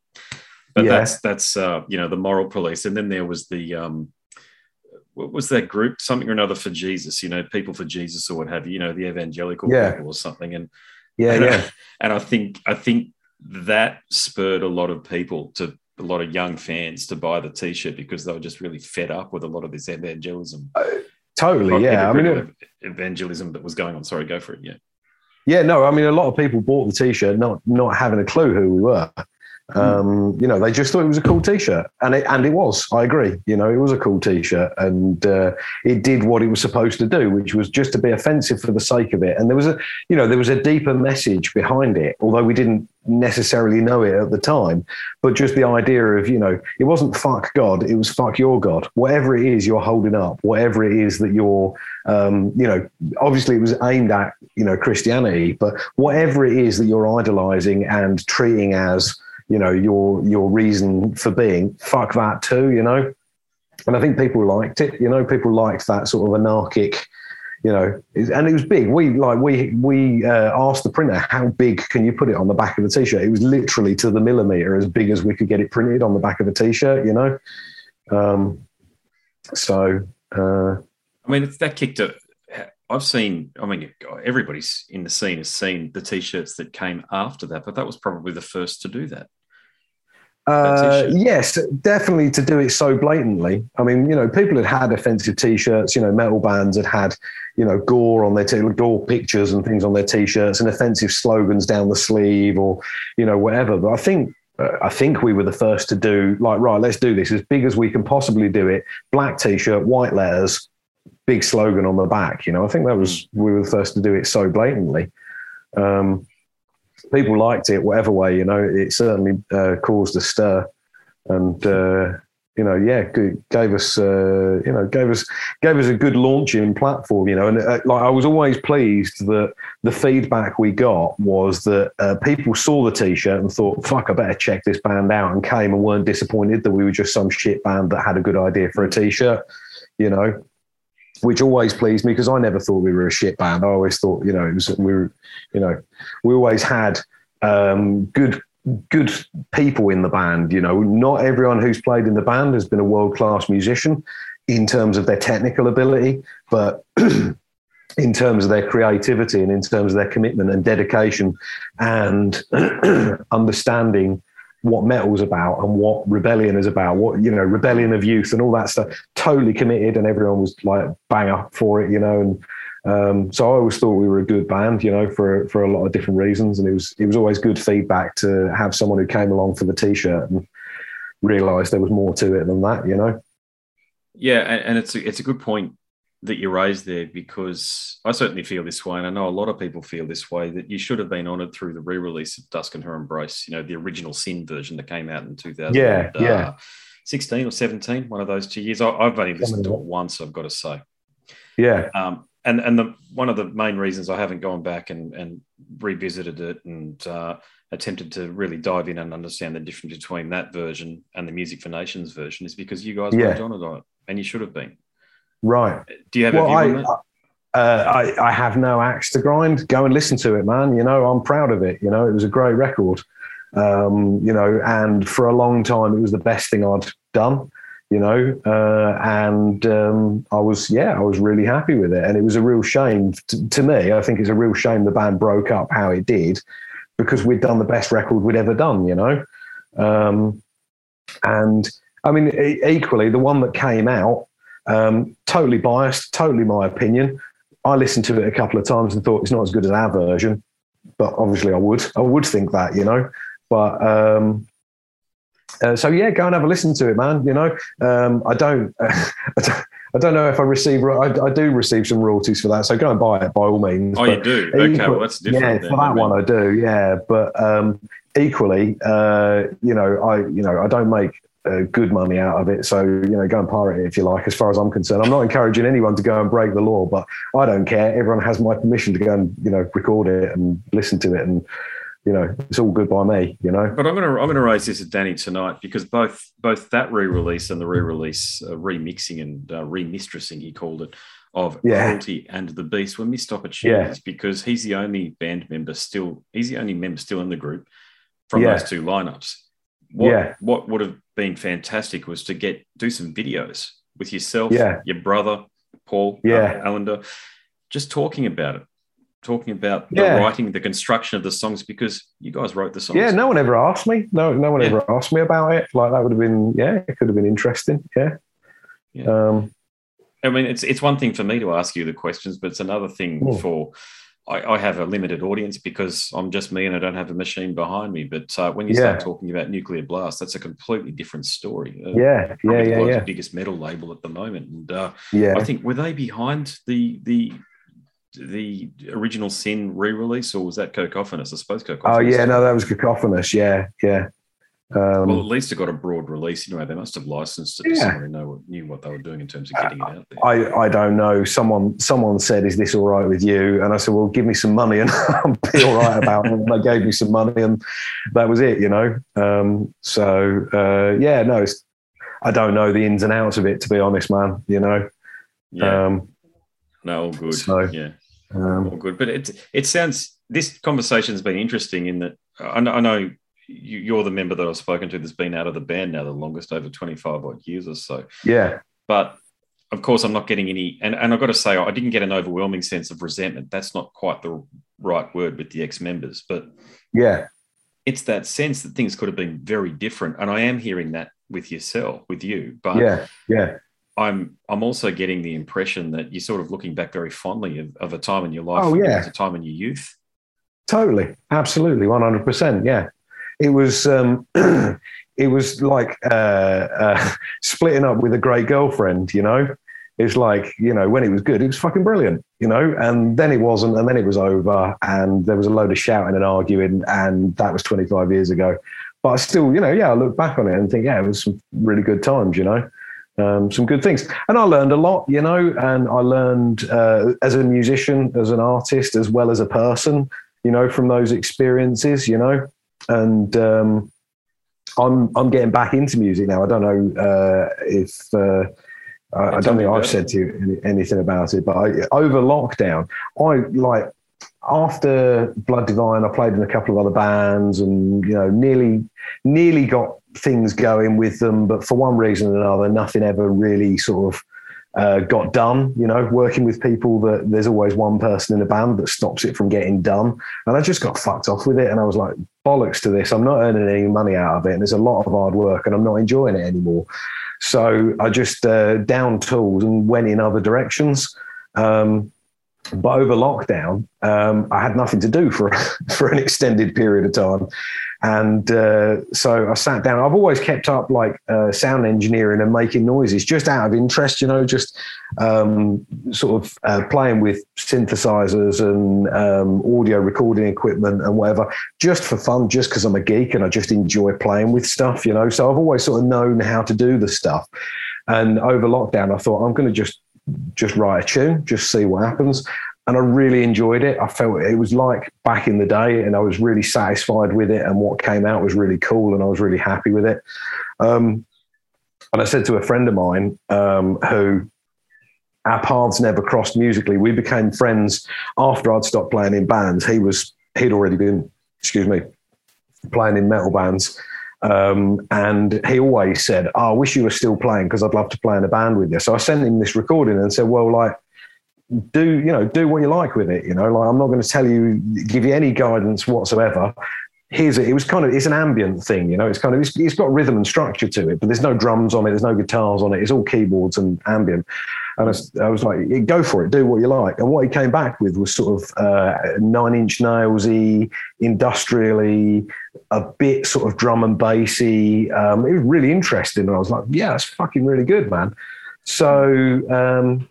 But yeah. that's that's uh, you know the moral police, and then there was the um, what was that group something or another for Jesus? You know, people for Jesus or what have you? You know, the evangelical yeah. people or something. And yeah, and yeah. I, and I think I think that spurred a lot of people to a lot of young fans to buy the t-shirt because they were just really fed up with a lot of this evangelism. Totally, yeah. I mean, evangelism that was going on. Sorry, go for it. Yeah. Yeah, no, I mean, a lot of people bought the T-shirt not not having a clue who we were. Hmm. Um, you know, they just thought it was a cool T-shirt, and it and it was. I agree. You know, it was a cool T-shirt, and uh, it did what it was supposed to do, which was just to be offensive for the sake of it. And there was a, you know, there was a deeper message behind it, although we didn't necessarily know it at the time. But just the idea of, you know, it wasn't fuck God, it was fuck your God. Whatever it is you're holding up, whatever it is that you're, um, you know, obviously it was aimed at, you know, Christianity, but whatever it is that you're idolizing and treating as you know your your reason for being. Fuck that too you know? And i think people liked it you know? People liked that sort of anarchic you know? And it was big. We like we we uh, asked the printer how big can you put it on the back of the t-shirt? It was literally to the millimeter as big as we could get it printed on the back of a t-shirt you know? Um so uh i mean that kicked it I've seen, I mean, everybody's in the scene has seen the t shirts that came after that, but that was probably the first to do that. Uh, yes, definitely to do it so blatantly. I mean, you know, people had had offensive T-shirts. You know, metal bands had had, you know, gore on their t- gore pictures and things on their T-shirts, and offensive slogans down the sleeve, or you know, whatever. But I think uh, I think we were the first to do like right. Let's do this as big as we can possibly do it. Black T-shirt, white letters, big slogan on the back. You know, I think that was we were the first to do it so blatantly. Um, people liked it, whatever way. You know, it certainly uh, caused a stir, and uh, you know, yeah, gave us uh, you know gave us gave us a good launching platform. You know, and uh, like I was always pleased that the feedback we got was that uh, people saw the t-shirt and thought, "Fuck, I better check this band out," and came and weren't disappointed that we were just some shit band that had a good idea for a t-shirt. You know, which always pleased me because I never thought we were a shit band. I always thought, you know, it was we were, you know, we always had um, good good people in the band. You know, not everyone who's played in the band has been a world class musician in terms of their technical ability, but [CLEARS THROAT] in terms of their creativity and in terms of their commitment and dedication and [CLEARS THROAT] understanding what metal's about and what rebellion is about what you know rebellion of youth and all that stuff totally committed and everyone was like bang up for it you know and um, so I always thought we were a good band, you know, for for a lot of different reasons, and it was it was always good feedback to have someone who came along for the t-shirt and realised there was more to it than that, you know. Yeah, and, it's a, it's a good point that you raised there because I certainly feel this way, and I know a lot of people feel this way that you should have been honoured through the re-release of Dusk and Her Embrace, you know, the original Sin version that came out in 2000. Yeah, yeah. 16 or 17, one of those two years. I, have only listened to it once, I've got to say. Yeah. Um, and and the one of the main reasons I haven't gone back and, and revisited it and uh, attempted to really dive in and understand the difference between that version and the Music for Nations version is because you guys yeah. were on it, and you should have been. Right. Do you have well, a view I, on that? Uh, I, I have no axe to grind. Go and listen to it, man. You know, I'm proud of it. You know, it was a great record. Um, you know, and for a long time, it was the best thing I'd done you know, uh, and um, I was, yeah, I was really happy with it. And it was a real shame to, to, me. I think it's a real shame the band broke up how it did because we'd done the best record we'd ever done, you know. Um, and I mean, equally, the one that came out, um, totally biased, totally my opinion. I listened to it a couple of times and thought it's not as good as our version, but obviously I would, I would think that, you know. But um, uh, so yeah, go and have a listen to it, man. You know, um, I don't, [LAUGHS] I don't, I don't know if I receive. I, I, do receive some royalties for that, so go and buy it by all means. Oh, but you do? Okay, well, that's different. Yeah, then, for that one I do. Yeah, but um, equally, uh, you know, I, you know, I don't make uh, good money out of it. So, you know, go and pirate it if you like, as far as I'm concerned. I'm not encouraging anyone to go and break the law, but I don't care. Everyone has my permission to go and, you know, record it and listen to it and, you know, it's all good by me, you know. But I'm gonna I'm gonna raise this with Danny tonight because both both that re-release and the re-release uh, remixing and uh, remistressing he called it of yeah. Cruelty and the Beast were missed opportunities yeah. because he's the only band member still he's the only member still in the group from yeah. those two lineups. What, yeah. what would have been fantastic was to get do some videos with yourself, yeah. your brother, Paul, yeah. Uh, Allender, just talking about it talking about yeah. the writing, the construction of the songs because you guys wrote the songs. Yeah, no one ever asked me. No, no one yeah. ever asked me about it. Like that would have been, yeah, it could have been interesting. Yeah. yeah. Um, I mean, it's it's one thing for me to ask you the questions, but it's another thing hmm. for. I, I, have a limited audience because I'm just me and I don't have a machine behind me. But uh, when you start talking about nuclear blast, that's a completely different story. Uh, yeah, yeah, yeah, yeah. biggest metal label at the moment, and uh, yeah, I think were they behind the the the original Sin re-release, or was that Cacophonous? I suppose Cacophonous. Oh yeah, no, that was Cacophonous. Yeah, yeah. Um, well, at least it got a broad release. anyway. they must have licensed it yeah. to someone who know knew what they were doing in terms of getting it out there. I, I don't know. Someone someone said, "Is this all right with you?" And I said, "Well, give me some money, and [LAUGHS] I'll be all right about it." And they gave me some money, and that was it. You know. Um, so uh, yeah, no, I don't know the ins and outs of it, to be honest, man. You know. Yeah. Um, no, all good. So, yeah. Um, All good, but it it sounds this conversation has been interesting in that I know, I know you, are the member that I've spoken to that's been out of the band now the longest, over twenty five odd years or so. Yeah, but of course I'm not getting any, and, and I've got to say I didn't get an overwhelming sense of resentment. That's not quite the right word with the ex members, but yeah, it's that sense that things could have been very different, and I am hearing that with yourself, with you. But yeah, yeah, I'm I'm also getting the impression that you're sort of looking back very fondly of, of a time in your life. Oh yeah, a time in your youth. Totally, absolutely, one hundred percent. Yeah, it was um, [CLEARS THROAT] it was like uh, uh, [LAUGHS] splitting up with a great girlfriend. You know, it's like you know when it was good, it was fucking brilliant. You know, and then it wasn't, and then it was over, and there was a load of shouting and arguing, and that was twenty five years ago. But I still, you know, yeah, I look back on it and think, yeah, it was some really good times. You know um, some good things. And I learned a lot, you know, and I learned uh, as a musician, as an artist, as well as a person, you know, from those experiences, you know. And um, I'm I'm getting back into music now. I don't know uh, if uh, I, I, don't think I've said to you anything about it, but I, over lockdown, I like after Blood Divine, I played in a couple of other bands, and you know, nearly nearly got things going with them, but for one reason or another, nothing ever really sort of uh, got done. You know, working with people that there's always one person in a band that stops it from getting done, and I just got fucked off with it. And I was like, bollocks to this. I'm not earning any money out of it, and there's a lot of hard work, and I'm not enjoying it anymore. So I just uh, down tools and went in other directions. Um, but over lockdown, um, I had nothing to do for [LAUGHS] for an extended period of time, and uh, so I sat down. I've always kept up like uh, sound engineering and making noises just out of interest, you know, just um, sort of uh, playing with synthesizers and um, audio recording equipment and whatever, just for fun, just because I'm a geek and I just enjoy playing with stuff, you know. So I've always sort of known how to do the stuff. And over lockdown, I thought I'm going to just just write a tune, just see what happens and I really enjoyed it. I felt it was like back in the day, and I was really satisfied with it. And what came out was really cool, and I was really happy with it. Um, and I said to a friend of mine um, who our paths never crossed musically. We became friends after I'd stopped playing in bands. He was he'd already been, excuse me, playing in metal bands. Um, and he always said, oh, I wish you were still playing because I'd love to play in a band with you. So I sent him this recording and said, Well, like, do you know do what you like with it you know like i'm not going to tell you give you any guidance whatsoever. Here's it it was kind of it's an ambient thing you know it's kind of it's, it's got rhythm and structure to it but there's no drums on it there's no guitars on it it's all keyboards and ambient. And I, I was like go for it do what you like. And what he came back with was sort of uh, nine inch nailsy industrially a bit sort of drum and bassy um, it was really interesting and i was like yeah that's fucking really good man. So um,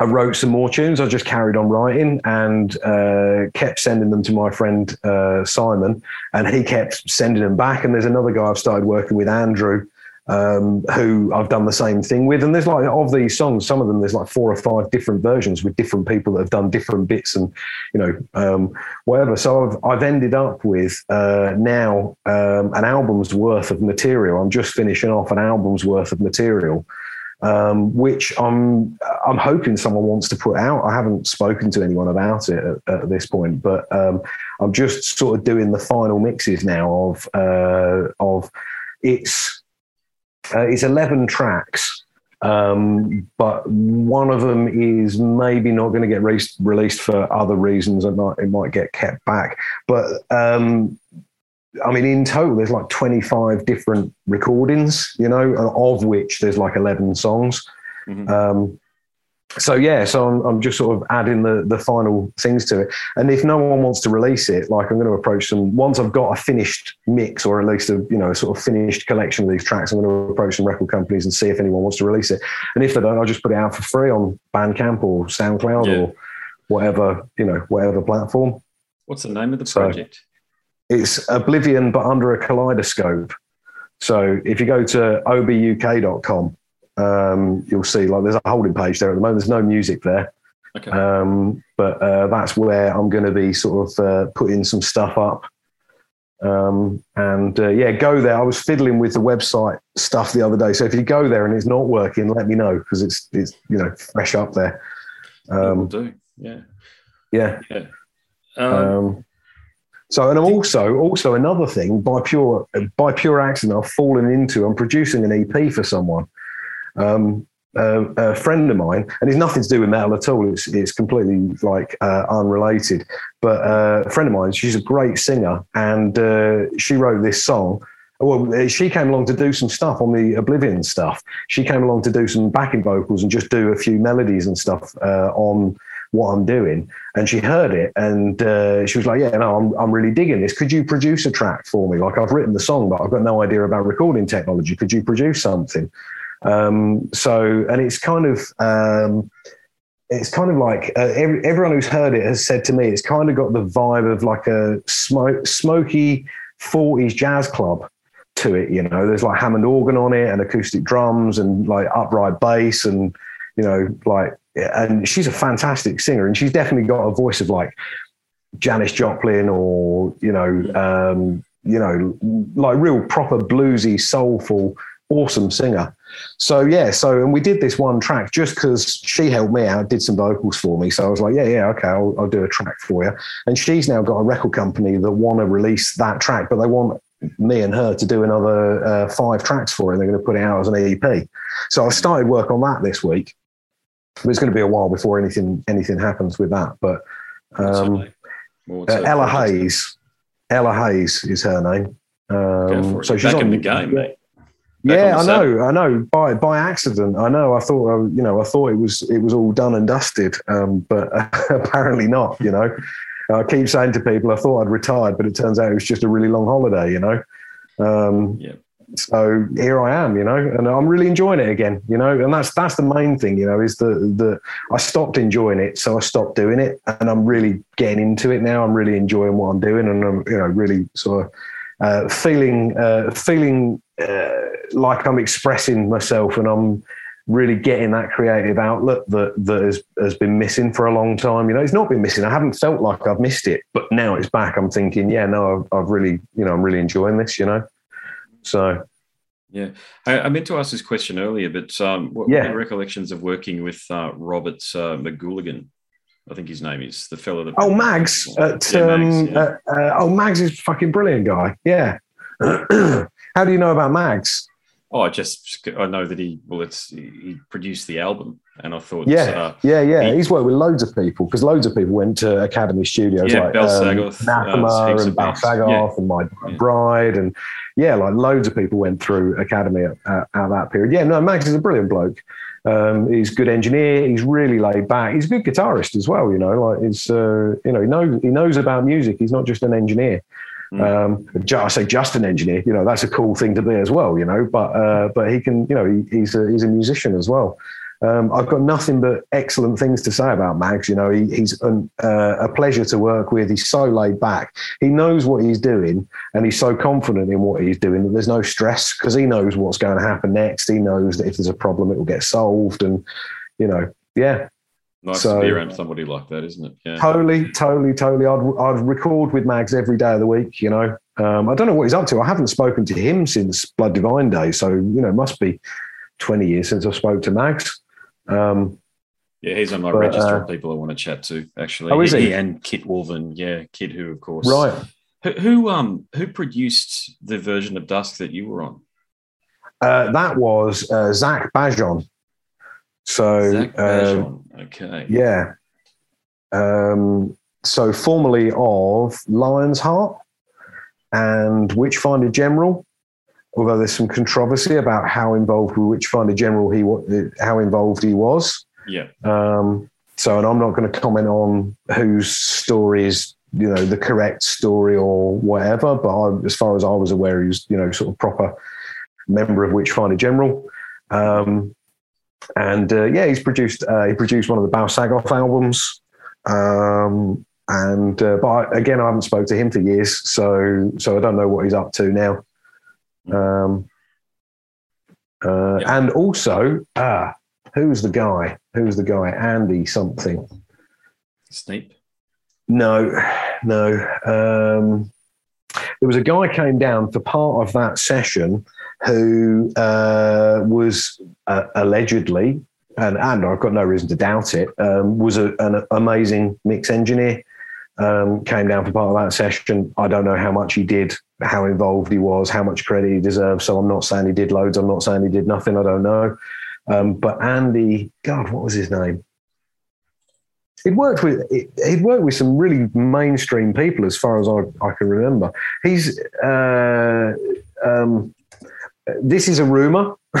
I wrote some more tunes. I just carried on writing and uh, kept sending them to my friend uh, Simon, and he kept sending them back. And there's another guy I've started working with, Andrew, um, who I've done the same thing with. And there's like of these songs, some of them there's like four or five different versions with different people that have done different bits and you know um, whatever. So I've I've ended up with uh, now um, an album's worth of material. I'm just finishing off an album's worth of material um, which I'm I'm hoping someone wants to put out. I haven't spoken to anyone about it at, at this point, but um, I'm just sort of doing the final mixes now of uh, of it's uh, it's 11 tracks. Um, but one of them is maybe not going to get re- released for other reasons. Might, it might get kept back. But um, I mean, in total, there's like 25 different recordings, you know, of which there's like 11 songs. Mm-hmm. Um, so yeah, so I'm, I'm, just sort of adding the the final things to it. And if no one wants to release it, like I'm going to approach them once I've got a finished mix or at least a you know sort of finished collection of these tracks. I'm going to approach some record companies and see if anyone wants to release it. And if they don't, I'll just put it out for free on Bandcamp or SoundCloud yeah. or whatever you know whatever platform. What's the name of the project? It's Oblivion, but under a kaleidoscope. So if you go to obuk.com, um, you'll see like there's a holding page there at the moment. There's no music there. Okay. Um, but uh, that's where I'm going to be sort of uh, putting some stuff up. Um, and uh, yeah, go there. I was fiddling with the website stuff the other day. So if you go there and it's not working, let me know because it's it's you know fresh up there. Um, do yeah, yeah. yeah. Um, so, and I'm also also another thing by pure by pure accident, I've fallen into. I'm producing an EP for someone, um, uh, a friend of mine, and it's nothing to do with metal at all. It's it's completely like uh, unrelated. But uh, a friend of mine, she's a great singer, and uh, she wrote this song. Well, she came along to do some stuff on the Oblivion stuff. She came along to do some backing vocals and just do a few melodies and stuff uh, on what I'm doing. And she heard it and uh, she was like, Yeah, no, I'm, I'm really digging this. Could you produce a track for me? Like, I've written the song, but I've got no idea about recording technology. Could you produce something? Um, so, and it's kind of, um, it's kind of like uh, every, everyone who's heard it has said to me, it's kind of got the vibe of like a smoke, smoky 40s jazz club to it. You know, there's like Hammond organ on it and acoustic drums and like upright bass and, you know, like and she's a fantastic singer, and she's definitely got a voice of like Janis Joplin or you know, um, you know, like real proper bluesy, soulful, awesome singer. So yeah, so and we did this one track just because she helped me out, did some vocals for me. So I was like, yeah, yeah, okay, I'll, I'll do a track for you. And she's now got a record company that want to release that track, but they want me and her to do another uh, five tracks for it. And they're going to put it out as an EP. So I started work on that this week. It's going to be a while before anything anything happens with that. But um, uh, Ella Hayes, Ella Hayes is her name. Um, so she's back on in the game, mate. Back yeah, I know, I know. By by accident, I know. I thought, uh, you know, I thought it was it was all done and dusted, um, but [LAUGHS] apparently not. You know, I keep saying to people, I thought I'd retired, but it turns out it was just a really long holiday. You know, um, Yeah. So here I am, you know, and I'm really enjoying it again. You know, and that's that's the main thing. You know, is the the I stopped enjoying it, so I stopped doing it, and I'm really getting into it now. I'm really enjoying what I'm doing, and I'm you know really sort of uh, feeling uh, feeling uh, like I'm expressing myself and I'm really getting that creative outlet that that has, has been missing for a long time. You know, it's not been missing. I haven't felt like I've missed it, but now it's back. I'm thinking, yeah, no, I've, I've really, you know, I'm really enjoying this. You know, so Yeah, I, I meant to ask this question earlier, but um, what, Yeah. what are your recollections of working with uh, Robert uh, Magoolagan? I think his name is the fellow that. oh, Mags at Yeah, um, Mags, yeah. uh, uh, oh Mags is a fucking brilliant guy. Yeah. [CLEARS THROAT] How do you know about Mags? Oh, I just I know that he well, it's he produced the album, and I thought, Yeah, uh, yeah, yeah. he- He's worked with loads of people because loads of people went to Academy Studios, Yeah, like Bell um, Sagoth, uh, and Bal bands. Sagoth and My Yeah. Bride, and yeah, like loads of people went through Academy at, at, at that period. Yeah, no, Mags is a brilliant bloke. Um, he's a good engineer. He's really laid back. He's a good guitarist as well. You know, like he's uh, you know he knows he knows about music. He's not just an engineer. Mm. Um, I say just an engineer. You know, that's a cool thing to be as well. You know, but uh, but he can. You know, he, he's a, he's a musician as well. Um, I've got nothing but excellent things to say about Mags. You know, he, he's an, uh, a pleasure to work with. He's so laid back. He knows what he's doing, and he's so confident in what he's doing that there's no stress because he knows what's going to happen next. He knows that if there's a problem, it will get solved. And you know, yeah, nice so- to be around somebody like that, isn't it? Yeah. totally, totally, totally. I'd I'd record with Mags every day of the week. You know, um, I don't know what he's up to. I haven't spoken to him since Blood Divine Day, so you know, it must be twenty years since I spoke to Mags. Um, Yeah, he's on my But, register uh, of people I want to chat to. Actually, Oh, is he? And Kit Woolven, yeah, Kit, who of course, right. Who, who um who produced the version of Dusk that you were on? Uh, that was uh, Zach Bajon. So, Zach uh, Bajon. okay. yeah. Um, so, formerly of Lionsheart and Witchfinder General, although there's some controversy about how involved with which Witchfinder General he how involved he was. Yeah. Um, so, and I'm not going to comment on whose story is, you know, the correct story or whatever. But I, as far as I was aware, he was, you know, sort of proper member of which Witchfinder General. Um, and uh, yeah, he's produced uh, he produced one of the Bal-Sagoth albums. Um, and uh, but I, again, I haven't spoke to him for years, so so I don't know what he's up to now. Um, uh, Yeah. And also, ah, who's the guy? Who's the guy? Andy something. Snape. No, no. Um, there was a guy came down for part of that session who uh, was uh, allegedly, and, and I've got no reason to doubt it, um, was a, an amazing mix engineer. Um, came down for part of that session. I don't know how much he did, how involved he was, how much credit he deserves. So I'm not saying he did loads. I'm not saying he did nothing. I don't know. Um, but Andy, God, what was his name? He'd worked with he'd worked with some really mainstream people as far as I, I can remember. He's uh, um, this is a rumor. [LAUGHS]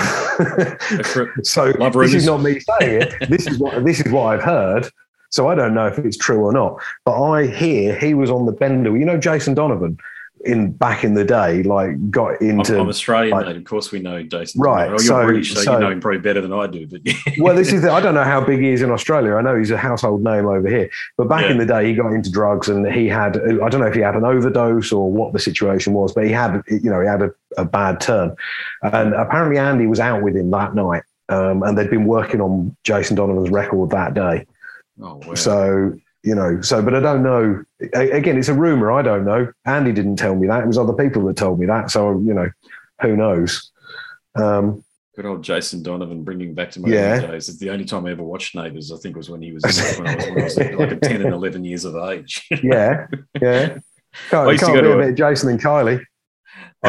so this is not me saying it. This is what this is what I've heard. So I don't know if it's true or not. But I hear he was on the bender. You know, Jason Donovan in back in the day, like got I'm, into I'm Australian, like- mate. Of course, we know Jason. Right, Oh, you're so- British, so, so- you know him probably better than I do. But [LAUGHS] well, this is the, I don't know how big he is in Australia. I know he's a household name over here. But back Yeah. in the day, he got into drugs and he had I don't know if he had an overdose or what the situation was, but he had you know he had a, a bad turn, and apparently Andy was out with him that night, um, and they'd been working on Jason Donovan's record that day. oh, wow. So you know, so but I don't know. Again, it's a rumor. I don't know. Andy didn't tell me that. It was other people that told me that. So you know, who knows? Um, Good old Jason Donovan bringing back to my Yeah. days. It's the only time I ever watched Neighbours. I think was when he was when I was, when I was [LAUGHS] like ten and eleven years of age. [LAUGHS] yeah, yeah. I Can't, used can't go be to a a- bit Jason and Kylie. I,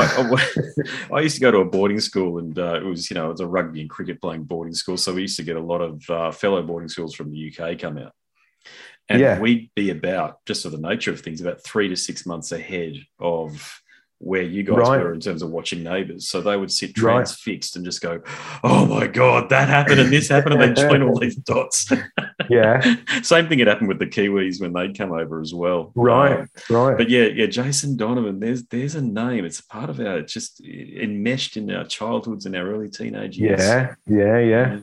I, [LAUGHS] I, used to go to a boarding school, and uh, it was you know it was a rugby and cricket playing boarding school. So we used to get a lot of uh, fellow boarding schools from the UK come out, and yeah. we'd be about just of the nature of things about three to six months ahead of where you guys right. were in terms of watching neighbors. So they would sit transfixed right. and just go, "Oh my god, that happened and this happened," and they [LAUGHS] join all these dots. [LAUGHS] yeah. Same thing had happened with the Kiwis when they'd come over as well. Right. Um, right. But yeah, yeah, Jason Donovan. There's there's a name. It's part of our just enmeshed in our childhoods and our early teenage years. Yeah. Yeah. Yeah.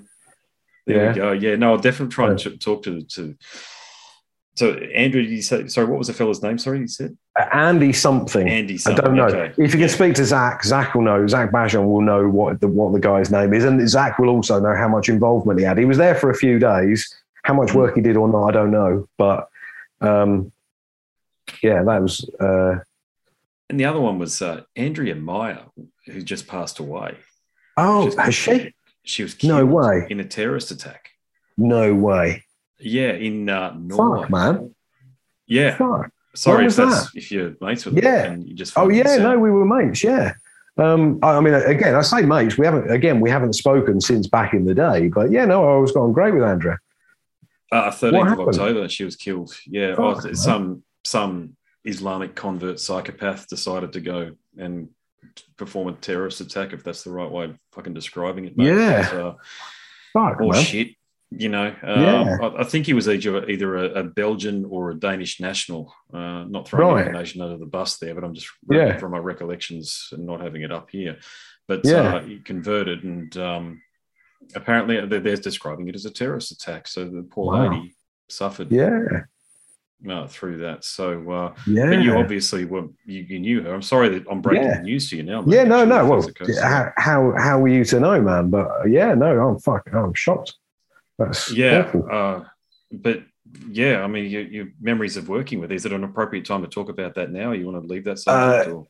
There yeah. we go. Yeah. No, I'll definitely try and talk to to so Andrew, you say sorry? What was the fellow's name? Sorry, you said Andy something. Andy. Something. I don't know. Okay. If you can speak to Zach, Zach will know. Zach Bajon will know what the what the guy's name is, and Zach will also know how much involvement he had. He was there for a few days. How much work he did or not, I don't know. But um, yeah, that was. Uh, and the other one was uh, Andrea Meyer, who just passed away. Oh, has she? She was no way in a terrorist attack. No way. Yeah, in uh, Norway. Fuck, man. Yeah. Fuck. Sorry if that's if you're mates with yeah. and you just Oh yeah, no, we were mates. Yeah. Um, I, I, mean, again, I say mates. We haven't again, we haven't spoken since back in the day. But yeah, no, I was going great with Andrea. Uh, 13th of October, she was killed. Yeah, Fuck, oh, some some Islamic convert psychopath decided to go and perform a terrorist attack, if that's the right way of fucking describing it. Mate. Yeah. Uh, Fuck, or man. shit. You know, um, yeah. I, I, think he was either, either a, a, Belgian or a Danish national. Uh, not throwing right. information under the bus there, but I'm just yeah. from my recollections and not having it up here. But yeah. uh, he converted, and um, apparently they're, describing it as a terrorist attack. So the poor wow. lady suffered. Yeah. Uh, through that, so uh, yeah, but you obviously were you, you, knew her. I'm sorry that I'm breaking yeah. the news to you now. Yeah, no, no. Well, how, how how were you to know, man? But uh, yeah, no, I'm fuck, I'm shocked. That's yeah, uh, but yeah, I mean, your, your, memories of working with. Is it an appropriate time to talk about that now? Or you want to leave that subject? Uh,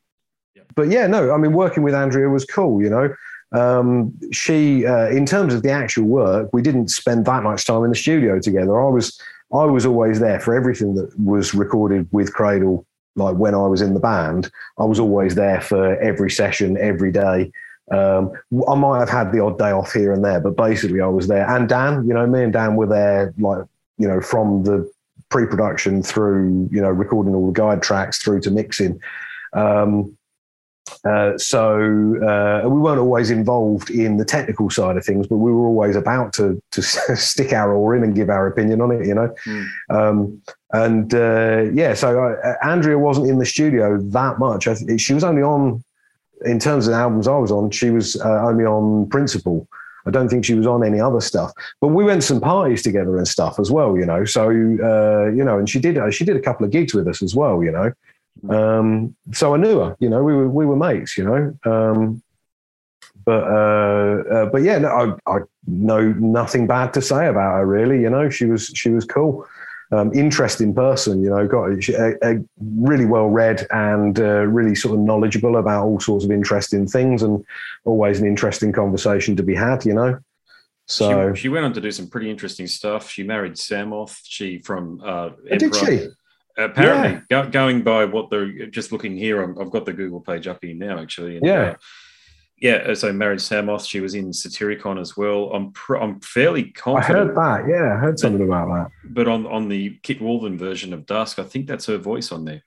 yeah. But yeah, no, I mean, working with Andrea was cool. You know, um, she, uh, in terms of the actual work, we didn't spend that much time in the studio together. I was, I was always there for everything that was recorded with Cradle. Like when I was in the band, I was always there for every session, every day. Um, I might have had the odd day off here and there, but basically I was there. And Dan, you know, me and Dan were there, like, you know, from the pre-production through, you know, recording all the guide tracks through to mixing. Um, uh, so uh, we weren't always involved in the technical side of things, but we were always about to to [LAUGHS] stick our oar in and give our opinion on it, you know. Mm. Um, and uh, yeah, so uh, Andrea wasn't in the studio that much. she was only on in terms of the albums I was on, she was uh, only on Principle. I don't think she was on any other stuff. But we went to some parties together and stuff as well, you know. So uh, you know, and she did uh, she did a couple of gigs with us as well, you know. Um, so I knew her, you know. We were we were mates, you know. Um, but uh, uh, but yeah, no, I, I know nothing bad to say about her really. You know, she was she was cool um, interesting person. You know, got a, a really well read and uh, really sort of knowledgeable about all sorts of interesting things, and always an interesting conversation to be had. You know. So she, she went on to do some pretty interesting stuff. She married Samoth. She from uh, oh, did she? Apparently, yeah. go, going by what they're just looking here, i have got the Google page up here now. Actually, and, yeah. Uh, yeah, uh, so married Samoth. She was in Satyricon as well. I'm pr- I'm fairly confident. I heard that. Yeah, I heard something about that. But on on the Kit Woolven version of Dusk, I think that's her voice on there.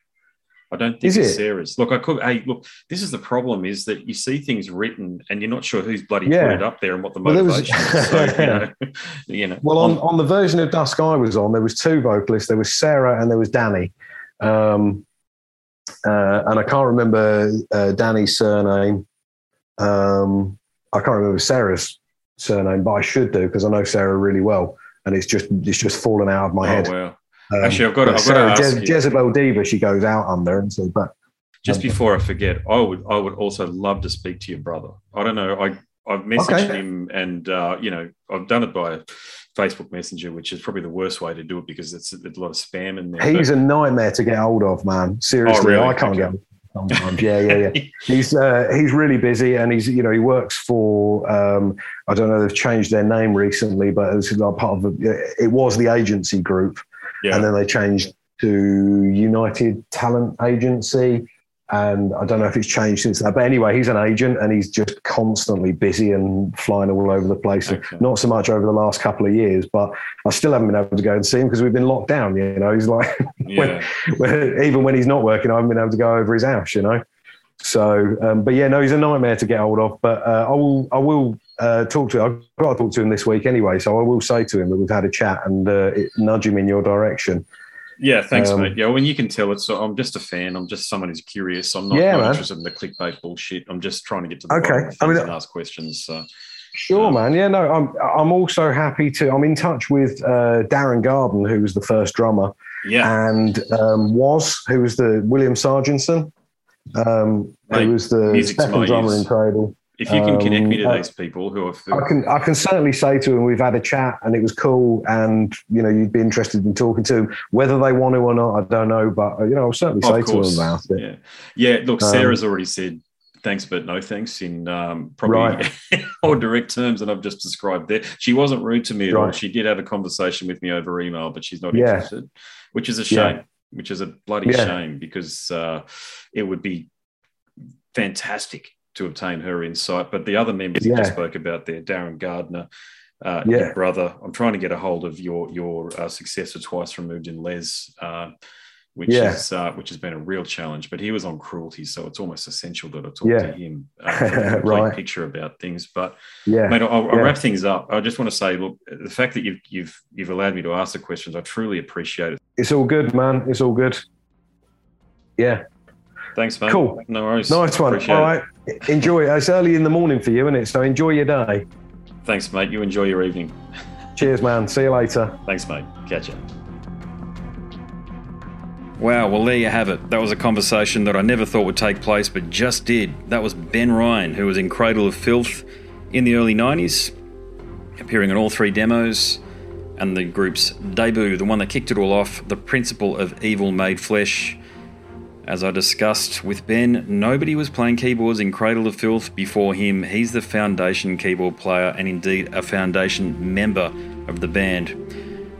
I don't think is it's it? Sarah's. Look, I could. Hey, look, this is the problem: is that you see things written and you're not sure who's bloody yeah. put it up there and what the motivation well, was, is. [LAUGHS] So, you, know, [LAUGHS] you know. Well, on, on the version of Dusk I was on, there was two vocalists. There was Sarah and there was Danny. Um, uh, and I can't remember uh, Danny's surname. Um, I can't remember Sarah's surname, but I should do because I know Sarah really well, and it's just it's just fallen out of my oh, head. Well. Um, Actually, I've got to, I've Sarah, got to Je- Jezebel Deva, she goes out under, and so but just um, before I forget, I would I would also love to speak to your brother. I don't know, I I've messaged okay. him, and uh, you know I've done it by Facebook Messenger, which is probably the worst way to do it because it's, it's a lot of spam in there. He's but, a nightmare to get hold of, man. Seriously, oh, really? I can't okay. get sometimes. Yeah, yeah, yeah. [LAUGHS] he's uh, he's really busy, and he's you know he works for um, I don't know they've changed their name recently, but it's like part of the, it was the agency group, yeah. and then they changed to United Talent Agency, and I don't know if it's changed since that. But anyway, he's an agent and he's just constantly busy and flying all over the place. Okay. Not so much over the last couple of years, but I still haven't been able to go and see him because we've been locked down. You know, he's like, [LAUGHS] yeah. when, when, even when he's not working, I haven't been able to go over his house. You know, so um, but yeah, no, he's a nightmare to get hold of. But uh, I will, I will uh, talk to. I've got to talk to him this week anyway. So I will say to him that we've had a chat and uh, nudge him in your direction. Yeah, thanks, um, mate. Yeah, when you can tell it's, I'm just a fan. I'm just someone who's curious. I'm not, yeah, not interested in the clickbait bullshit. I'm just trying to get to the okay. I mean, and ask questions. So. Sure, um, man. Yeah, no, I'm. I'm also happy to. I'm in touch with uh, Darren Gardner, who was the first drummer. Yeah, and um, was who was the William Sarginson, um, mate, who was the second drummer in Cradle. If you can connect me to um, these people who are, I can I can certainly say to them we've had a chat and it was cool, and you know you'd be interested in talking to them. Whether they want to or not, I don't know, but you know I'll certainly say to them about it. Yeah, yeah. Look, um, Sarah's um, already said thanks, but no thanks in um, probably right. [LAUGHS] more direct terms than I've just described there. She wasn't rude to me at right. all. She did have a conversation with me over email, but she's not yeah. interested, which is a shame. Yeah. Which is a bloody yeah. shame because uh, it would be fantastic to obtain her insight. But the other members yeah. you just spoke about there, Darren Gardner, uh, yeah. brother, I'm trying to get a hold of your your uh, successor twice removed in Les, uh, which yeah. is uh, which has been a real challenge. But he was on cruelty, so it's almost essential that I talk yeah. to him uh, [LAUGHS] right. picture about things. But yeah, mate, I'll, I'll wrap things up. I just want to say, look, the fact that you've you've you've allowed me to ask the questions, I truly appreciate it. It's all good, man. It's all good. Yeah. Thanks, mate. Cool. No worries. Nice one. Appreciate All right. It. Enjoy it. It's early in the morning for you, isn't it? So enjoy your day. Thanks, mate. You enjoy your evening. Cheers, man. See you later. Thanks, mate. Catch you. Wow, well, there you have it. That was a conversation that I never thought would take place, but just did. That was Ben Ryan, who was in Cradle of Filth in the early 90s, appearing on all three demos, and the group's debut, the one that kicked it all off, The Principle of Evil Made Flesh, as I discussed with Ben, nobody was playing keyboards in Cradle of Filth before him. He's the foundation keyboard player and indeed a foundation member of the band.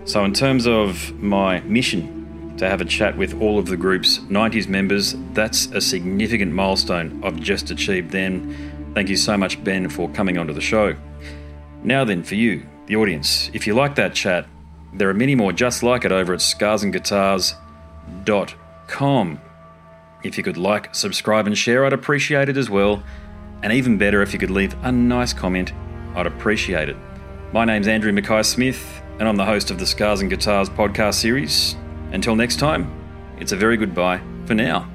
So, in terms of my mission to have a chat with all of the group's 90s members, that's a significant milestone I've just achieved then. Thank you so much, Ben, for coming onto the show. Now, then, for you, the audience, if you like that chat, there are many more just like it over at scarsandguitars.com. If you could like, subscribe, and share, I'd appreciate it as well. And even better, if you could leave a nice comment, I'd appreciate it. My name's Andrew Mackay Smith, and I'm the host of the Scars and Guitars podcast series. Until next time, it's a very goodbye for now.